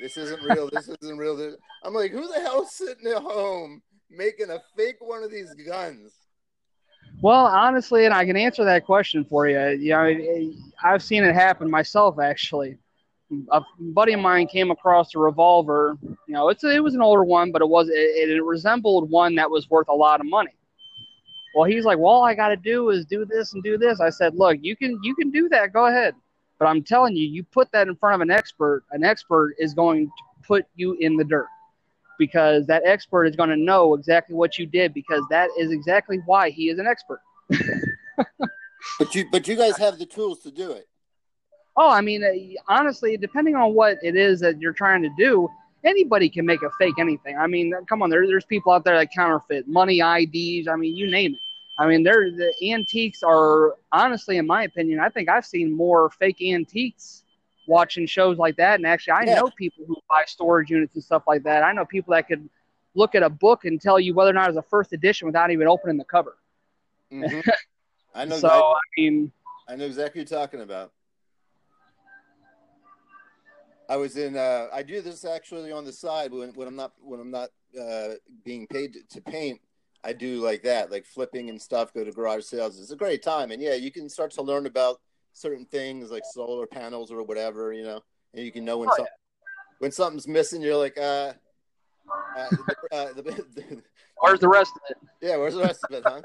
this isn't real. This isn't real." I'm like, "Who the hell's sitting at home making a fake one of these guns?" Well, honestly, and I can answer that question for you. You know, I've seen it happen myself. Actually, a buddy of mine came across a revolver. You know, it's a, it was an older one, but it was it, it resembled one that was worth a lot of money. Well, he's like, well, all I got to do is do this and do this. I said, look, you can you can do that. Go ahead. But I'm telling you, you put that in front of an expert. An expert is going to put you in the dirt because that expert is going to know exactly what you did because that is exactly why he is an expert. [LAUGHS] But you but you guys have the tools to do it. Oh, I mean, uh, honestly, depending on what it is that you're trying to do, anybody can make a fake anything. I mean, come on, there, there's people out there that counterfeit money IDs. I mean, you name it. I mean, there the antiques are honestly, in my opinion, I think I've seen more fake antiques watching shows like that. And actually, I Yeah. know people who buy storage units and stuff like that. I know people that could look at a book and tell you whether or not it's a first edition without even opening the cover. Mhm. [LAUGHS] I know. so I, I mean, I know exactly what you're talking about. I was in. Uh, I do this actually on the side when, when I'm not when I'm not uh, being paid to, to paint. I do like that, like flipping and stuff. Go to garage sales. It's a great time, and yeah, you can start to learn about certain things like solar panels or whatever, you know, and you can know when Oh, some, when something's missing. You're like, uh, uh, the, uh, the, [LAUGHS] the, where's the rest of it? yeah, where's the rest of it, huh?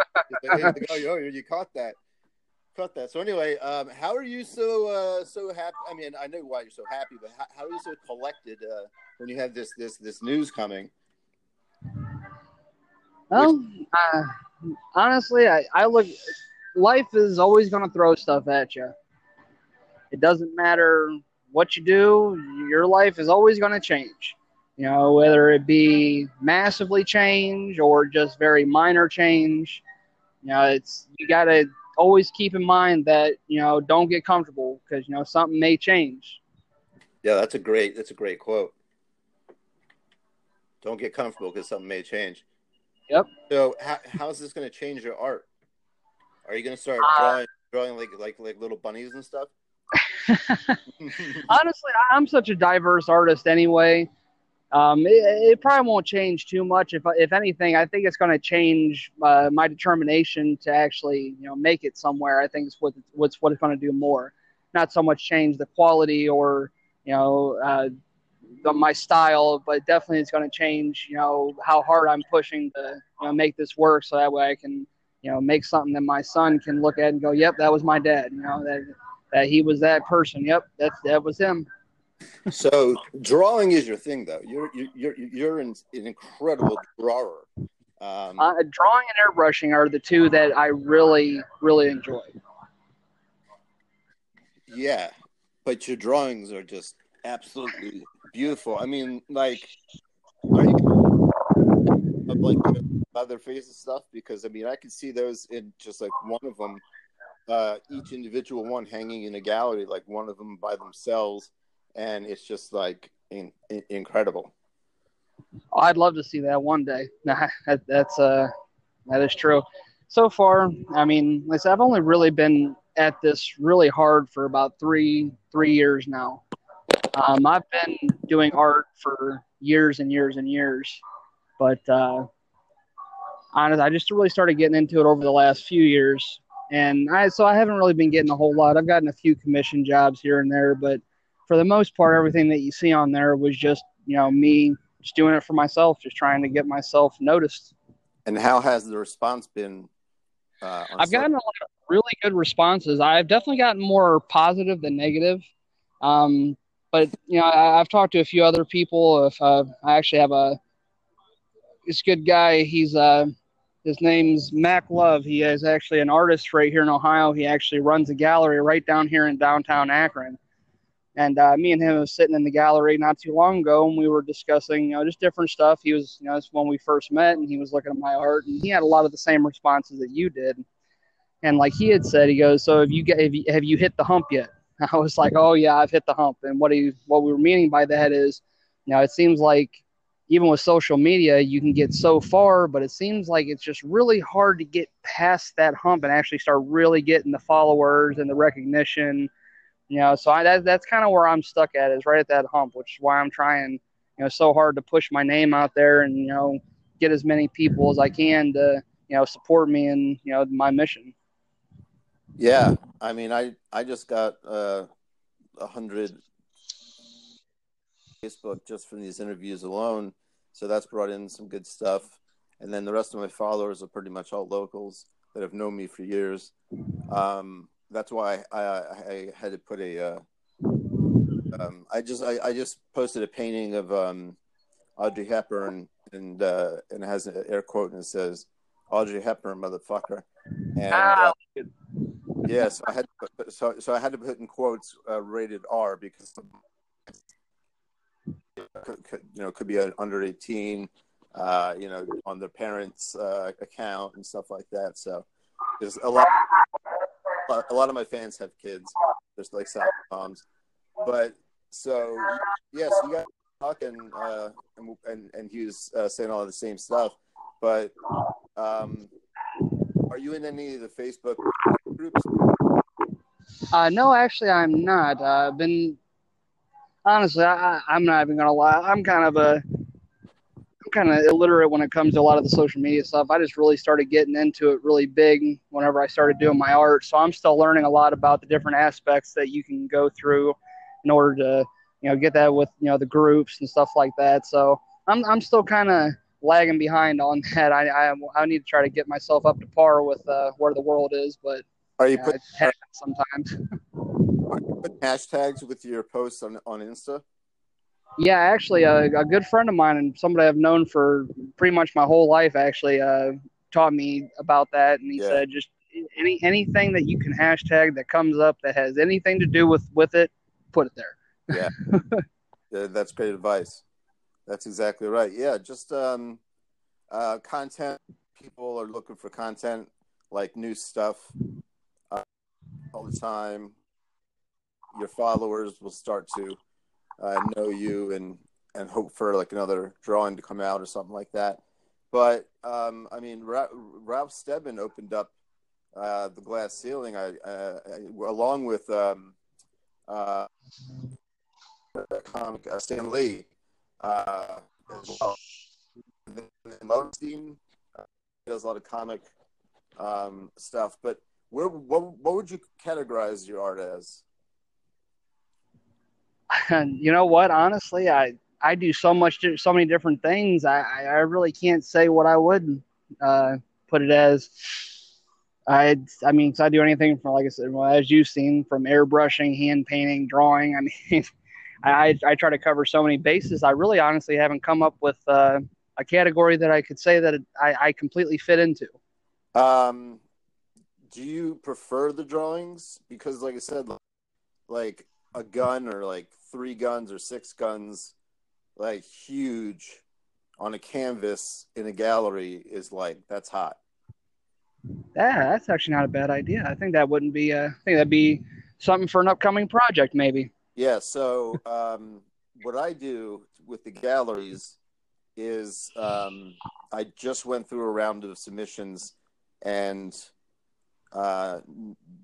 oh, you, you caught that. Caught that. So anyway, um, how are you so uh, so happy? I mean, I know why you're so happy, but how, how are you so collected uh, when you have this this this news coming? Well, uh, honestly, I, I look. Life is always going to throw stuff at you. It doesn't matter what you do. Your life is always going to change. You know, whether it be massively change or just very minor change. You know, it's you got to always keep in mind that you know don't get comfortable because you know something may change. Yeah, that's a great that's a great quote. Don't get comfortable because something may change. Yep. So how, how's this going to change your art? Are you going to start Uh, drawing drawing like like like little bunnies and stuff? [LAUGHS] [LAUGHS] honestly, I'm such a diverse artist anyway. Um, it, it probably won't change too much. If if anything, I think it's going to change uh, my determination to actually, you know, make it somewhere. I think it's what what's what it's going to do more. Not so much change the quality or you know uh, the, my style, but definitely it's going to change. You know how hard I'm pushing to you know make this work, so that way I can you know make something that my son can look at and go, "Yep, that was my dad." You know that that he was that person. Yep, that's that was him. so drawing is your thing, though. You're you're you're, you're an, an incredible drawer. Um, Uh, drawing and airbrushing are the two that I really, really enjoy. yeah, but your drawings are just absolutely beautiful. I mean, like, are you other faces stuff? Because I mean, I can see those in just like one of them, uh, each individual one hanging in a gallery, like one of them by themselves, and it's just like in, in, incredible. I'd love to see that one day. [LAUGHS] Nah, that, that's uh, that is true. So far, I mean, like I said, I've only really been at this really hard for about three three years now. Um, I've been doing art for years and years and years, but uh, honestly, I just really started getting into it over the last few years, and I so I haven't really been getting a whole lot. I've gotten a few commission jobs here and there, but for the most part, everything that you see on there was just you know me just doing it for myself, just trying to get myself noticed. And how has the response been? Uh, I've gotten a lot of really good responses. I've definitely gotten more positive than negative. Um, but you know, I, I've talked to a few other people. If uh, I actually have a this good guy, he's uh, his name's Mac Love. He is actually an artist right here in Ohio. He actually runs a gallery right down here in downtown Akron. And uh, me and him was sitting in the gallery not too long ago, and we were discussing, you know, just different stuff. He was, you know, it's when we first met, and he was looking at my art, and he had a lot of the same responses that you did. And like he had said, he goes, "So have you get, have you, have you hit the hump yet?" [LAUGHS] I was like, "Oh yeah, I've hit the hump." And what he what we were meaning by that is, you know, it seems like even with social media, you can get so far, but it seems like it's just really hard to get past that hump and actually start really getting the followers and the recognition you know? So I, that, that's kind of where i'm stuck at is right at that hump which is why i'm trying you know so hard to push my name out there and you know get as many people as i can to you know support me and you know my mission. Yeah, I mean, I I just got uh, a hundred Facebook just from these interviews alone, so that's brought in some good stuff. And then the rest of my followers are pretty much all locals that have known me for years. Um, that's why I, I, I had to put a. Uh, um, I just I, I just posted a painting of um, Audrey Hepburn and uh, and it has an air quote and it says Audrey Hepburn motherfucker. And uh, yeah, so I had to put, so so I had to put in quotes uh, rated R because could, could, you know could be an under eighteen, uh, you know, on their parents' uh, account and stuff like that. So there's a lot. A lot of my fans have kids. There's like South moms, but so yes, you got talking, uh, and, and and he was uh, saying all the same stuff. But um, are you in any of the Facebook groups? uh, no actually i'm not uh, i've been honestly I, i'm not even gonna lie. I'm kind of a i'm kind of illiterate when it comes to a lot of the social media stuff. I just really started getting into it really big whenever i started doing my art. So i'm still learning a lot about the different aspects that you can go through in order to you know get that with you know the groups and stuff like that. So i'm, I'm still kind of lagging behind on [LAUGHS] that. I, I i need to try to get myself up to par with uh, where the world is but Are you yeah, put, it sometimes [LAUGHS] put hashtags with your posts on on Insta? Yeah, actually, a, a good friend of mine and somebody I've known for pretty much my whole life actually uh, taught me about that, and he Yeah. said just any anything that you can hashtag that comes up that has anything to do with with it, put it there. Yeah, [LAUGHS] that's great advice. That's exactly right. Yeah, just um, uh, content. People are looking for content, like new stuff, uh, all the time. Your followers will start to uh, know you and and hope for like another drawing to come out or something like that. But um, I mean, Ra- Ralph Steadman opened up uh, the glass ceiling. I, uh, along with um, uh, comic uh, Stan Lee uh, as well. Lichtenstein uh, does a lot of comic um, stuff. But where what, what would you categorize your art as? And [LAUGHS] you know what? Honestly, I I do so much so many different things. I I really can't say what I would uh, put it as. I I mean, 'cause I do anything from like I said, well, as you've seen, from airbrushing, hand painting, drawing. I [LAUGHS] mean, I I try to cover so many bases. I really honestly haven't come up with uh, a category that I could say that I, I completely fit into. Um, do you prefer the drawings? Because, like I said, like a gun or like three guns or six guns, like huge on a canvas in a gallery is like that's hot. Yeah, that's actually not a bad idea. I think that wouldn't be. A, I think that'd be something for an upcoming project, maybe. Yeah. So, um, what I do with the galleries is um, I just went through a round of submissions and uh,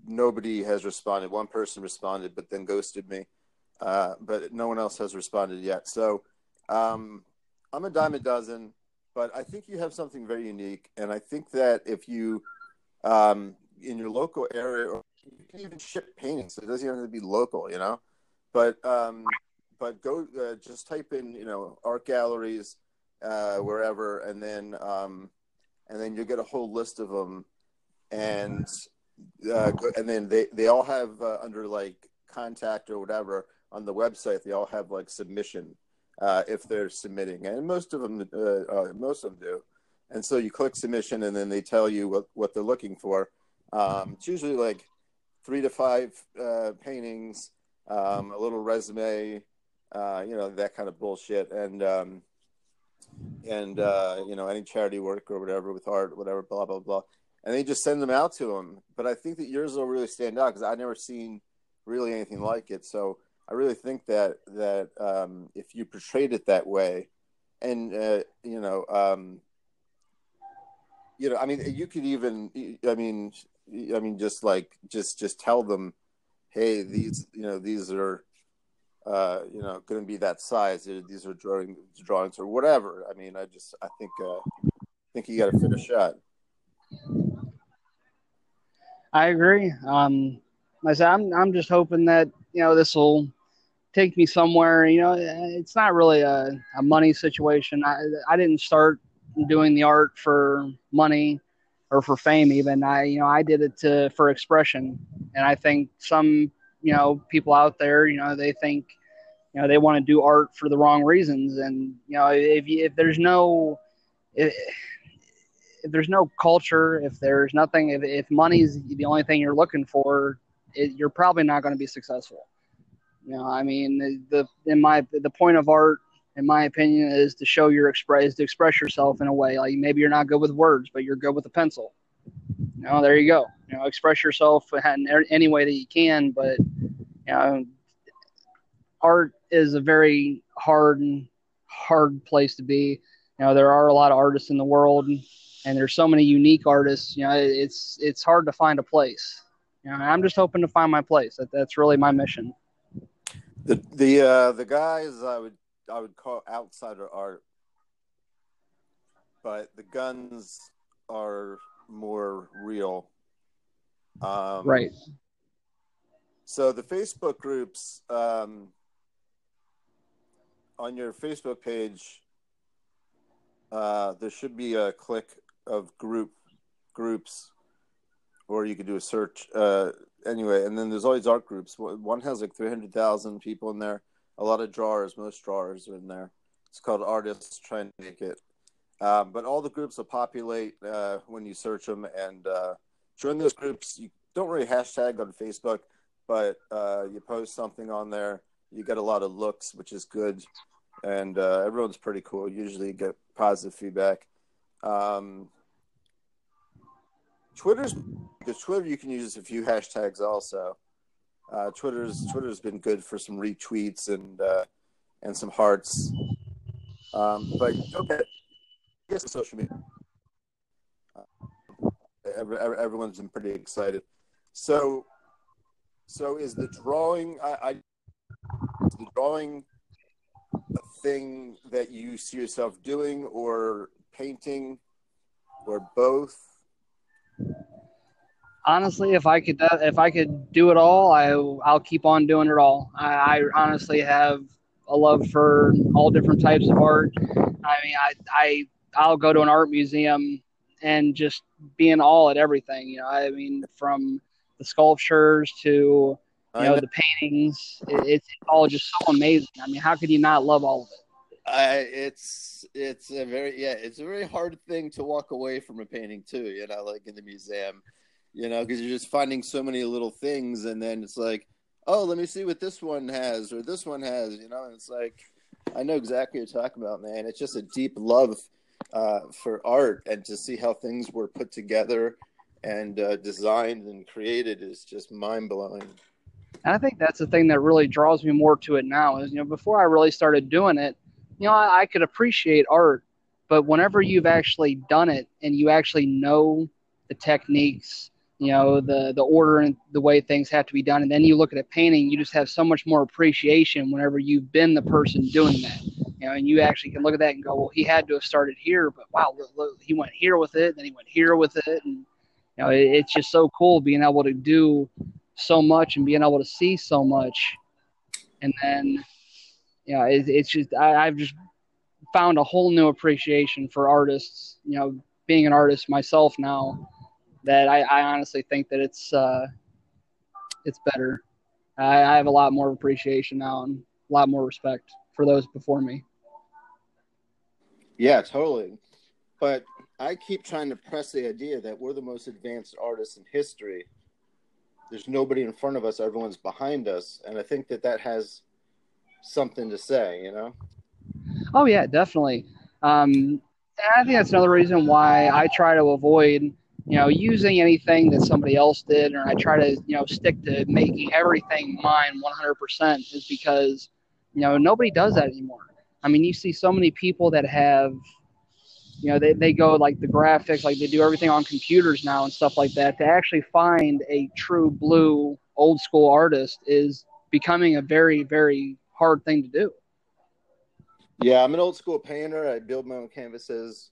nobody has responded. One person responded, but then ghosted me. Uh, but no one else has responded yet. So um, I'm a dime a dozen, but I think you have something very unique. And I think that if you, um, in your local area, or you can even ship paintings, so it doesn't even have to be local, you know. But um, but go uh, just type in you know art galleries uh, wherever, and then um, and then you get a whole list of them, and uh, and then they they all have uh, under like contact or whatever on the website. They all have like submission uh, if they're submitting, and most of them uh, uh, most of them do. And so you click submission, and then they tell you what what they're looking for. Um, it's usually like three to five uh, paintings, um, a little resume, you know that kind of bullshit, and um, and you know any charity work or whatever with art, whatever, blah blah blah, and they just send them out to them. But I think that yours will really stand out because I've never seen really anything like it. So I really think that that um, if you portrayed it that way, and uh, you know, um, you know, I mean, you could even, I mean, I mean, just like just just tell them, hey, these, you know, these are uh, you know, going to be that size. These are drawing drawings or whatever. I mean, I just I think uh, think you got to fit a shot. I agree. Um, I said I'm I'm just hoping that you know this will take me somewhere. You know, it's not really a, a money situation. I I didn't start doing the art for money or for fame. Even I you know I did it to for expression, and I think some you know people out there you know they think you know they want to do art for the wrong reasons and you know if if there's no if there's no culture if there's nothing if, if money's the only thing you're looking for it, you're probably not going to be successful you know i mean the, the in my the point of art in my opinion is to show your express to express yourself in a way like maybe you're not good with words but you're good with a pencil you know, there you go. You know, express yourself in er, any way that you can. But you know, art is a very hard and hard place to be. You know, there are a lot of artists in the world, and there's so many unique artists. You know, it's it's hard to find a place. You know, I'm just hoping to find my place. That, that's really my mission. The the uh, the guys I would I would call outsider art, but the guns are more real. Um, right. So the Facebook groups um, on your Facebook page, uh, there should be a click of group groups, or you could do a search uh, anyway. And then there's always art groups. One has like three hundred thousand people in there. A lot of drawers. Most drawers are in there. It's called Artists Trying to Make It. Um, but all the groups will populate uh, when you search them and uh, join those groups. You don't really hashtag on Facebook, but uh, you post something on there. You get a lot of looks, which is good, and uh, everyone's pretty cool. Usually, get positive feedback. Um, Twitter's because Twitter you can use a few hashtags also. Uh, Twitter's Twitter's been good for some retweets and uh, and some hearts. Um, but okay, guess social media. Uh, every, everyone's been pretty excited. So, so is the drawing? I, I the drawing a thing that you see yourself doing, or painting, or both? Honestly, if I could, uh, if I could do it all, I I'll keep on doing it all. I, I, honestly have a love for all different types of art. I mean, I I I'll go to an art museum and just be in awe at everything. You know, I mean, from the sculptures to you know, know. the paintings, it, it's all just so amazing. I mean, how could you not love all of it? I, it's it's a very yeah it's a very hard thing to walk away from a painting too you know like in the museum you know because you're just finding so many little things and then it's like oh let me see what this one has or this one has you know and it's like I know exactly what you're talking about man it's just a deep love uh, for art and to see how things were put together and uh, designed and created is just mind blowing. And I think that's the thing that really draws me more to it now is, you know, before I really started doing it, you know, I, I could appreciate art, but whenever you've actually done it and you actually know the techniques, you know, the, the order and the way things have to be done, and then you look at a painting, you just have so much more appreciation whenever you've been the person doing that. You know, and you actually can look at that and go, well, he had to have started here, but wow, look, look, he went here with it, then he went here with it, and you know, it, it's just so cool being able to do so much and being able to see so much. And then, you know, it, it's just, I, I've just found a whole new appreciation for artists, you know, being an artist myself now that I, I honestly think that it's, uh, it's better. I, I have a lot more appreciation now and a lot more respect for those before me. Yeah, totally. But I keep trying to press the idea that we're the most advanced artists in history. There's nobody in front of us, everyone's behind us. And I think that that has something to say, you know? Oh, yeah, definitely. Um, I think that's another reason why I try to avoid, you know, using anything that somebody else did, or I try to, you know, stick to making everything mine 100% is because, you know, nobody does that anymore. I mean, you see so many people that have you know they, they go like the graphics like they do everything on computers now and stuff like that to actually find a true blue old school artist is becoming a very very hard thing to do yeah i'm an old school painter i build my own canvases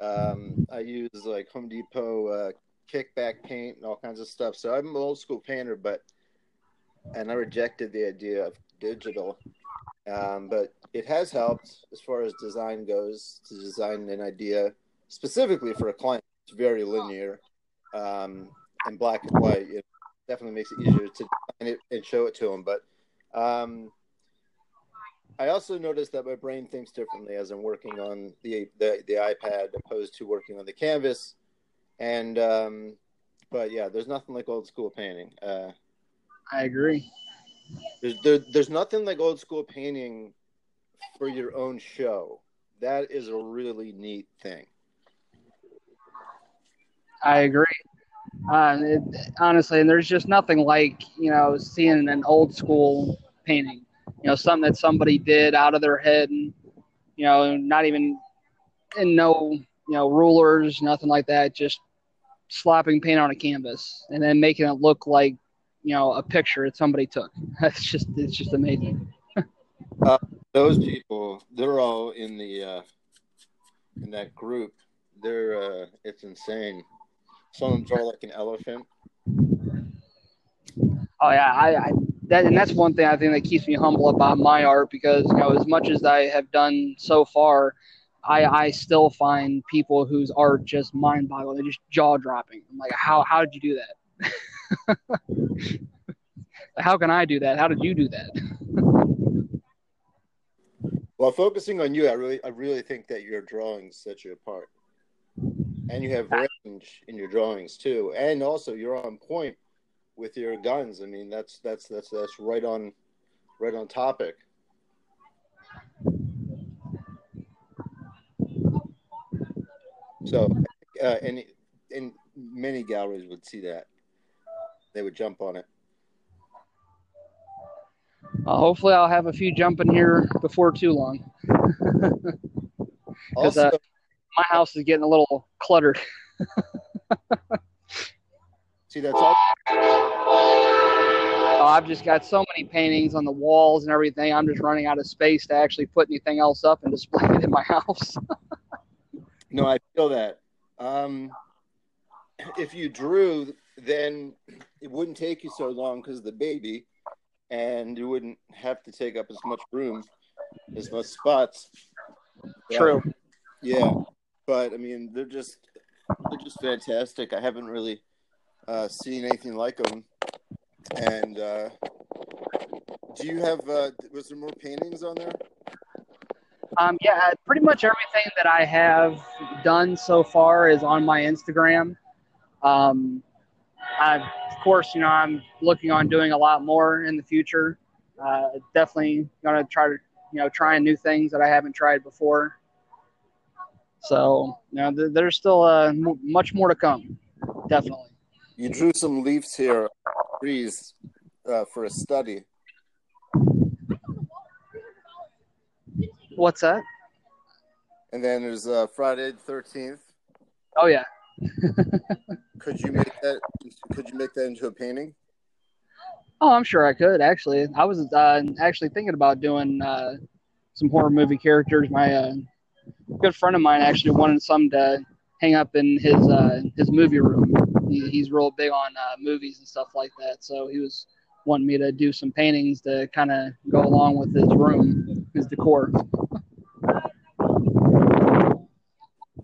um, i use like home depot uh, kickback paint and all kinds of stuff so i'm an old school painter but and i rejected the idea of digital um, but it has helped as far as design goes to design an idea specifically for a client. It's very linear um, and black and white. It definitely makes it easier to design it and show it to them. But um, I also noticed that my brain thinks differently as I'm working on the the, the iPad opposed to working on the canvas. And um, but yeah, there's nothing like old school painting. Uh, I agree. There's there, there's nothing like old school painting for your own show. That is a really neat thing. I agree. Uh, it, honestly, and there's just nothing like you know seeing an old school painting. You know, something that somebody did out of their head, and you know, not even and no you know rulers, nothing like that. Just slapping paint on a canvas and then making it look like you know a picture that somebody took. [LAUGHS] That's just it's just amazing. uh, those people, they're all in the uh, in that group. They're uh, it's insane. Some of them draw like an elephant. Oh yeah, I, I that and that's one thing I think that keeps me humble about my art because you know as much as I have done so far, I I still find people whose art just mind boggling. They're just jaw dropping. I'm like, how how did you do that? [LAUGHS] how can I do that? How did you do that? [LAUGHS] well, focusing on you, I really, I really think that your drawings set you apart, and you have range in your drawings too, and also you're on point with your guns. I mean, that's that's that's that's right on, right on topic. So, uh, and and many galleries would see that, they would jump on it. Uh, hopefully, I'll have a few jumping here before too long. [LAUGHS] Because uh, my house is getting a little cluttered. [LAUGHS] See, that's all. I've just got so many paintings on the walls and everything. I'm just running out of space to actually put anything else up and display it in my [LAUGHS] house. no, I feel that. Um, if you drew, then it wouldn't take you so long because the baby and you wouldn't have to take up as much room, as much spots. True. Yeah, but I mean, they're just they're just fantastic. I haven't really uh, seen anything like them. And uh, do you have? Uh, was there more paintings on there? Um, yeah, pretty much everything that I have done so far is on my Instagram. Um, I, of course, you know, I'm looking on doing a lot more in the future. Uh, definitely gonna try to, you know, trying new things that I haven't tried before. So, you know, th- there's still uh, m- much more to come. Definitely. You drew some leaves here, trees, uh, for a study. What's that? And then there's uh, Friday the thirteenth. Oh yeah. [LAUGHS] Could you make that? Could you make that into a painting? Oh, I'm sure I could actually. I was uh, actually thinking about doing uh, some horror movie characters. My uh, good friend of mine actually wanted some to hang up in his uh, his movie room. He, he's real big on uh, movies and stuff like that, so he was wanting me to do some paintings to kind of go along with his room, his decor.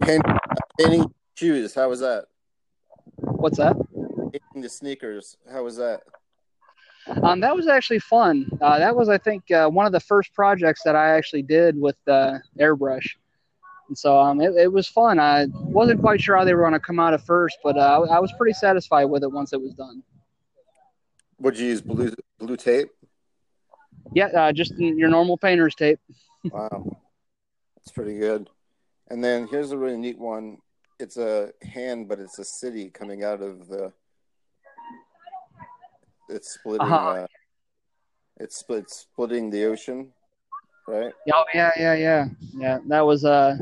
Painting, painting shoes. How was that? What's that? Painting the sneakers. How was that? Um, that was actually fun. Uh, that was, I think, uh, one of the first projects that I actually did with uh, airbrush. And so um, it, it, was fun. I wasn't quite sure how they were going to come out at first, but uh, I was pretty satisfied with it once it was done. Would you use blue blue tape? Yeah, uh, just your normal painter's tape. [LAUGHS] wow, that's pretty good. And then here's a really neat one. It's a hand, but it's a city coming out of the. It's splitting. Uh-huh. Uh, it's split, splitting the ocean, right? Oh yeah, yeah, yeah, yeah. That was uh,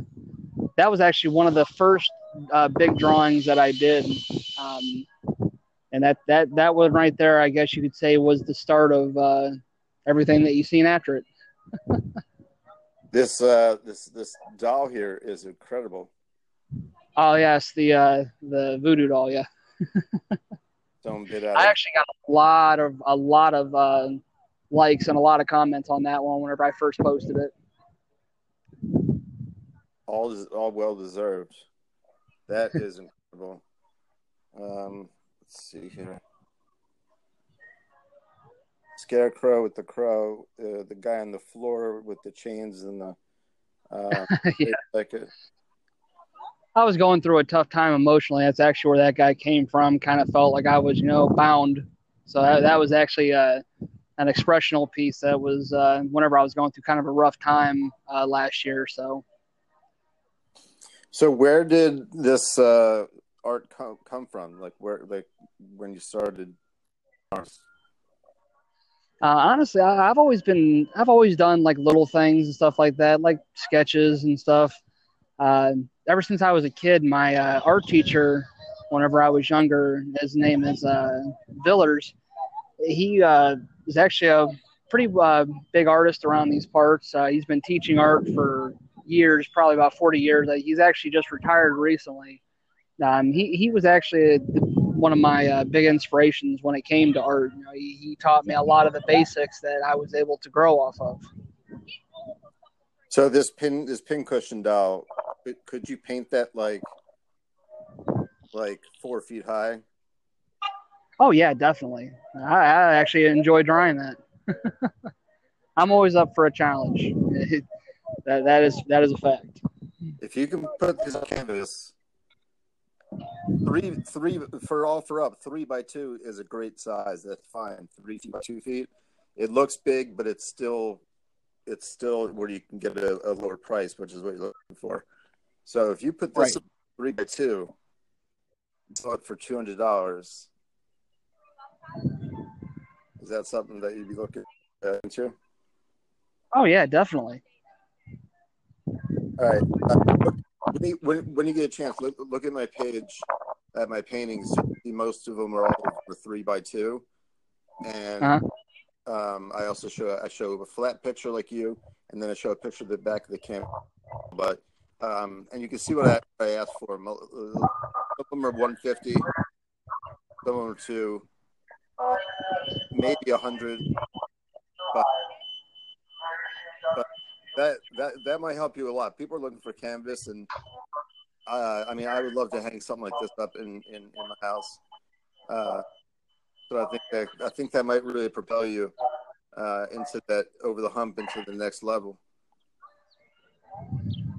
that was actually one of the first uh, big drawings that I did. Um, and that that that one right there, I guess you could say, was the start of uh, everything that you've seen after it. [LAUGHS] this uh, this this doll here is incredible. Oh yes, the uh, the voodoo doll, yeah. [LAUGHS] Don't bit out. I actually got a lot of a lot of uh, likes and a lot of comments on that one whenever I first posted it. All all well deserved. That [LAUGHS] is incredible. Um, Let's see here. Scarecrow with the crow, uh, the guy on the floor with the chains and the. Uh, [LAUGHS] yeah. Like it. I was going through a tough time emotionally. That's actually where that guy came from. Kind of felt like I was, you know, bound. So that, that was actually uh, an expressional piece that was uh, whenever I was going through kind of a rough time uh, last year. So. So where did this uh, art come, come from? Like where, like when you started? Uh, honestly, I, have always been, I've always done like little things and stuff like that, like sketches and stuff. Uh, ever since I was a kid, my uh, art teacher, whenever I was younger, his name is uh, Villers. He uh, is actually a pretty uh, big artist around these parts. Uh, he's been teaching art for years, probably about 40 years. Uh, he's actually just retired recently. Um, he, he was actually one of my uh, big inspirations when it came to art. You know, he, he taught me a lot of the basics that I was able to grow off of. So this pin this pin cushion doll, could you paint that like like four feet high? Oh yeah, definitely. I, I actually enjoy drawing that. [LAUGHS] I'm always up for a challenge. [LAUGHS] that that is that is a fact. If you can put this canvas three three for all for up three by two is a great size that's fine three feet by two feet it looks big but it's still it's still where you can get a, a lower price which is what you're looking for so if you put this right. three by two sell it for two hundred dollars is that something that you'd be looking into oh yeah definitely all right uh, when you, when, when you get a chance, look, look at my page at my paintings. Most of them are all for three by two, and uh-huh. um, I also show I show a flat picture like you, and then I show a picture of the back of the camera. But um, and you can see what I, I asked for. Some of them are 150, some of them are two, maybe a hundred. But, but that that that might help you a lot. People are looking for canvas, and uh, I mean, I would love to hang something like this up in in, in my house. Uh, so I think that I think that might really propel you uh, into that over the hump into the next level.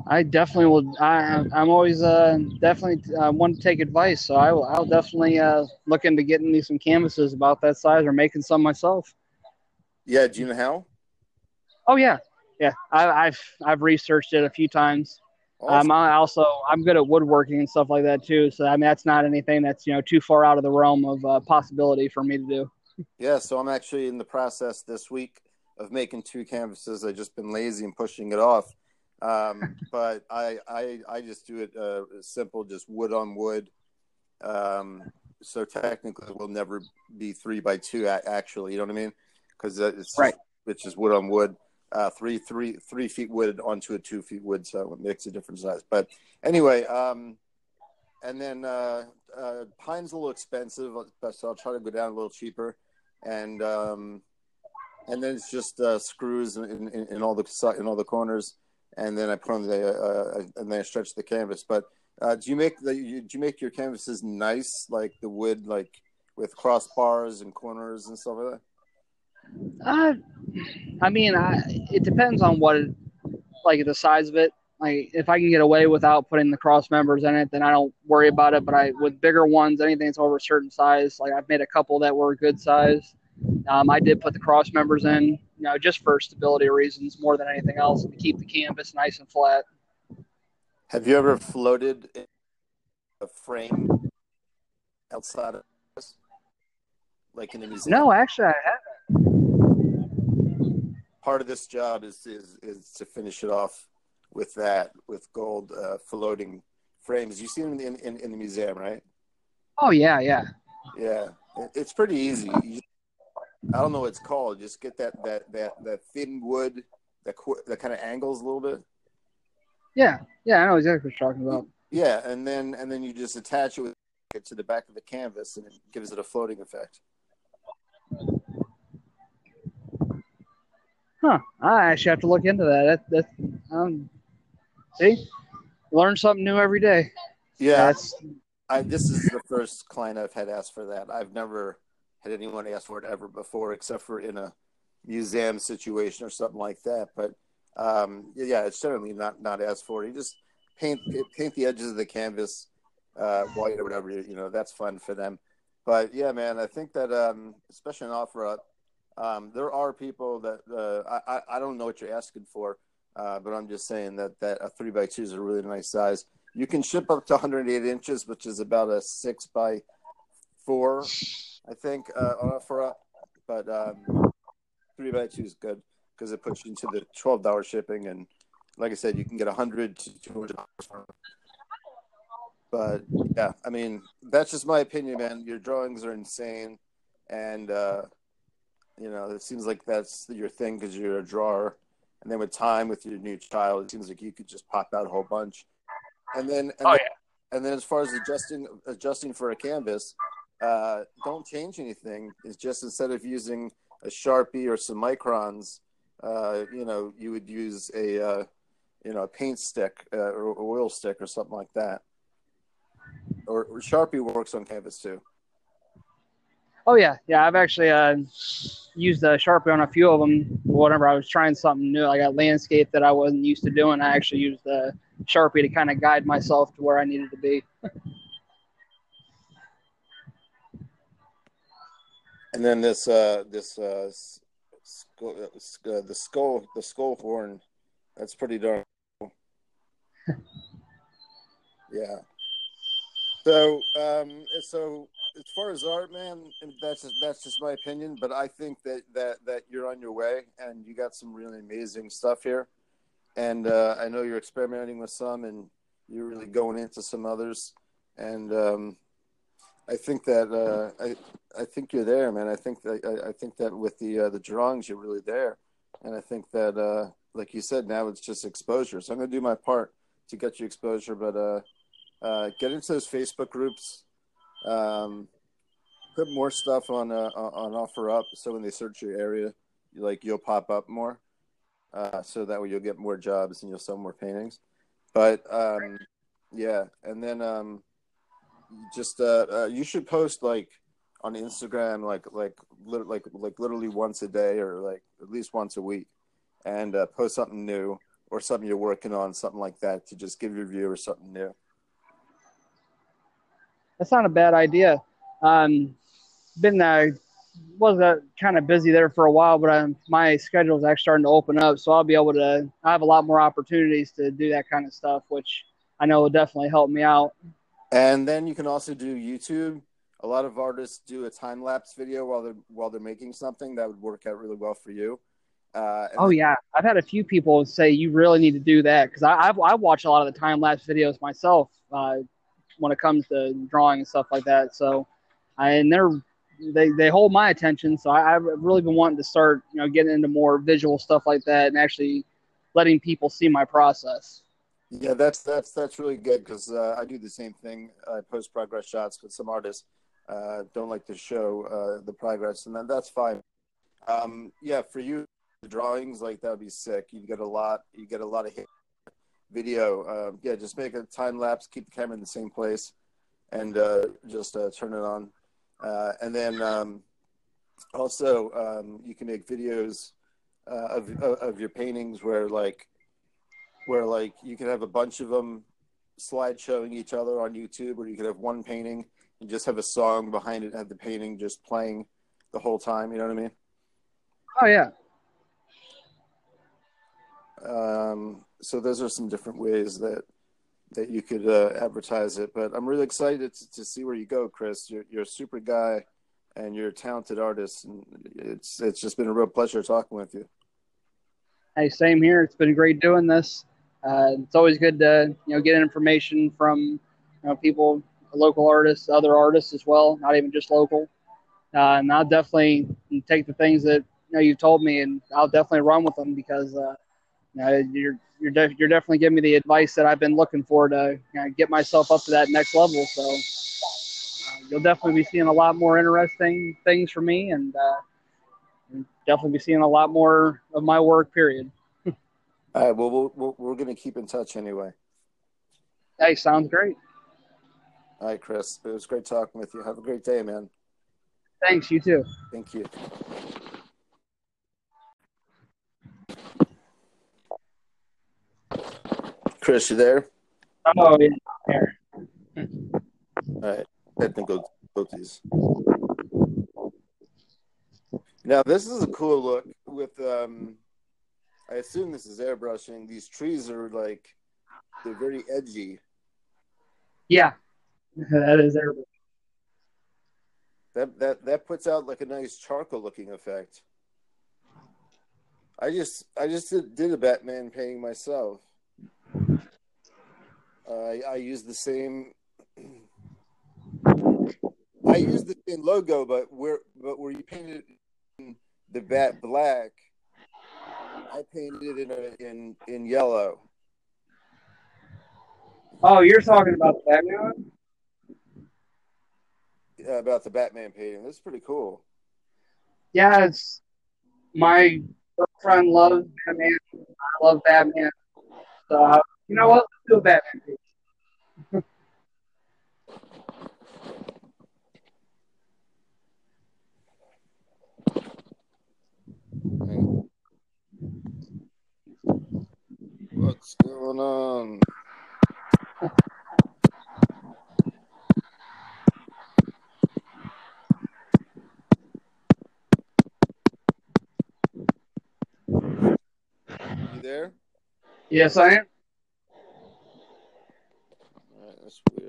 I definitely will. I, I'm always uh, definitely uh, want to take advice, so I will. I'll definitely uh, look into getting me some canvases about that size or making some myself. Yeah, do you know how? Oh yeah, yeah. I, have I've researched it a few times. Awesome. Um, I also I'm good at woodworking and stuff like that too. So I mean that's not anything that's you know too far out of the realm of uh, possibility for me to do. Yeah, so I'm actually in the process this week of making two canvases. I've just been lazy and pushing it off. Um, [LAUGHS] but I, I I just do it uh, simple, just wood on wood. Um, so technically, it will never be three by two. Actually, you know what I mean? Because it's right. It's just wood on wood. Uh, three three three feet wood onto a two feet wood, so it makes a different size. But anyway, um, and then uh, uh, pine's a little expensive, so I'll try to go down a little cheaper and um, and then it's just uh, screws in, in, in, all the in all the corners, and then I put on the uh, uh, and then I stretch the canvas. But uh, do you make the do you make your canvases nice, like the wood, like with crossbars and corners and stuff like that? Uh, I mean, I, it depends on what, it, like the size of it. Like if I can get away without putting the cross members in it, then I don't worry about it. But I with bigger ones, anything that's over a certain size, like I've made a couple that were good size. Um, I did put the cross members in, you know, just for stability reasons more than anything else, to keep the canvas nice and flat. Have you ever floated a frame outside of this, like in a museum? No, actually, I haven't. Part of this job is is is to finish it off with that with gold uh, floating frames. You see them in, in, in the museum, right? Oh yeah, yeah, yeah. It's pretty easy. You, I don't know what it's called. Just get that that that that thin wood that that kind of angles a little bit. Yeah, yeah, I know exactly what you're talking about. Yeah, and then and then you just attach it with it to the back of the canvas, and it gives it a floating effect. Huh. I actually have to look into that. That, that um, See, learn something new every day. Yeah, That's... I, this is the first client I've had ask for that. I've never had anyone asked for it ever before, except for in a museum situation or something like that. But um, yeah, it's certainly not not asked for. You just paint paint the edges of the canvas uh, white or whatever. You know, that's fun for them. But yeah, man, I think that um, especially in OfferUp, um, there are people that uh, I I don't know what you're asking for uh, but I'm just saying that that a three by two is a really nice size. You can ship up to 108 inches, which is about a six by four, I think, uh, for a, but um, three by two is good because it puts you into the twelve dollar shipping, and like I said, you can get a 100 to 200 dollars But yeah, I mean, that's just my opinion, man. Your drawings are insane, and uh, you know, it seems like that's your thing because you're a drawer and then with time with your new child, it seems like you could just pop out a whole bunch. And then, and oh, then, yeah. and then as far as adjusting adjusting for a canvas, uh, don't change anything. It's just instead of using a sharpie or some microns, uh, you know, you would use a uh, you know a paint stick uh, or oil stick or something like that. Or, or Sharpie works on canvas too. Oh yeah, yeah. I've actually uh, used a sharpie on a few of them. Whenever I was trying something new, like a landscape that I wasn't used to doing, I actually used the sharpie to kind of guide myself to where I needed to be. [LAUGHS] and then this uh, this uh, uh, the skull the skull horn, that's pretty darn. Cool. [LAUGHS] yeah. So um, so as far as art, man, that's just, that's just my opinion. But I think that that that you're on your way, and you got some really amazing stuff here. And uh, I know you're experimenting with some, and you're really going into some others. And um, I think that uh, I I think you're there, man. I think that I, I think that with the uh, the drawings, you're really there. And I think that, uh, like you said, now it's just exposure. So I'm to do my part to get you exposure, but uh, uh, get into those Facebook groups um, put more stuff on uh, on OfferUp, so when they search your area, like you'll pop up more. Uh, so that way you'll get more jobs and you'll sell more paintings. But um, yeah, and then um, just uh, uh, you should post like on Instagram, like like li- like like literally once a day or like at least once a week, and uh, post something new or something you're working on, something like that, to just give your viewers something new. That's not a bad idea. Um, been uh, was uh, kind of busy there for a while, but um, my schedule is actually starting to open up, so I'll be able to. I have a lot more opportunities to do that kind of stuff, which I know will definitely help me out. And then you can also do YouTube. A lot of artists do a time lapse video while they're while they're making something. That would work out really well for you. Uh, oh then- yeah, I've had a few people say you really need to do that because I I've, I watch a lot of the time lapse videos myself uh, when it comes to drawing and stuff like that. So, I, and they're they they hold my attention. So I, have really been wanting to start you know getting into more visual stuff like that and actually letting people see my process. Yeah, that's that's that's really good because uh, I do the same thing. I post progress shots, but some artists uh, don't like to show uh, the progress, and then that's fine. Um, yeah, for you, the drawings like that would be sick. You get a lot. You get a lot of video. Um, yeah, just make a time lapse. Keep the camera in the same place, and uh, just uh, turn it on. Uh, and then um, also um, you can make videos of of your paintings where like where like you can have a bunch of them slide showing each other on YouTube, or you could have one painting and just have a song behind it, have the painting just playing the whole time. You know what I mean? Oh yeah. Um, so those are some different ways that that you could uh, advertise it. But I'm really excited to, to, see where you go, Chris. You're you're a super guy, and you're a talented artist, and it's it's just been a real pleasure talking with you. Hey, same here. It's been great doing this. Uh, it's always good to you know get information from you know, people, local artists, other artists as well, not even just local. Uh, and I'll definitely take the things that you know you told me, and I'll definitely run with them because uh, you know, you're you're you're definitely giving me the advice that I've been looking for to you know, get myself up to that next level. So uh, you'll definitely be seeing a lot more interesting things from me, and uh, definitely be seeing a lot more of my work. Period. All right. Well, we we we're going to keep in touch anyway. Hey, sounds great. All right, Chris. It was great talking with you. Have a great day, man. Thanks. You too. Thank you. Chris, you there? Oh, yeah. Here. All right. Technical difficulties. Now, this is a cool look with, um, I assume this is airbrushing. These trees are like, they're very edgy. Yeah, that is airbrushing. That, that, that puts out like a nice charcoal looking effect. I just I just did, did a Batman painting myself. Uh, I use the same. [CLEARS THROAT] I use the same logo, but where but where you painted the bat black, I painted it in a, in in yellow. Oh, you're talking about the Batman? Yeah, about the Batman painting. That's pretty cool. Yeah, it's my girlfriend loves Batman. I love Batman. So you know what? Let's do a Batman page. What's going on? You there? Yes, I am. All right, that's weird.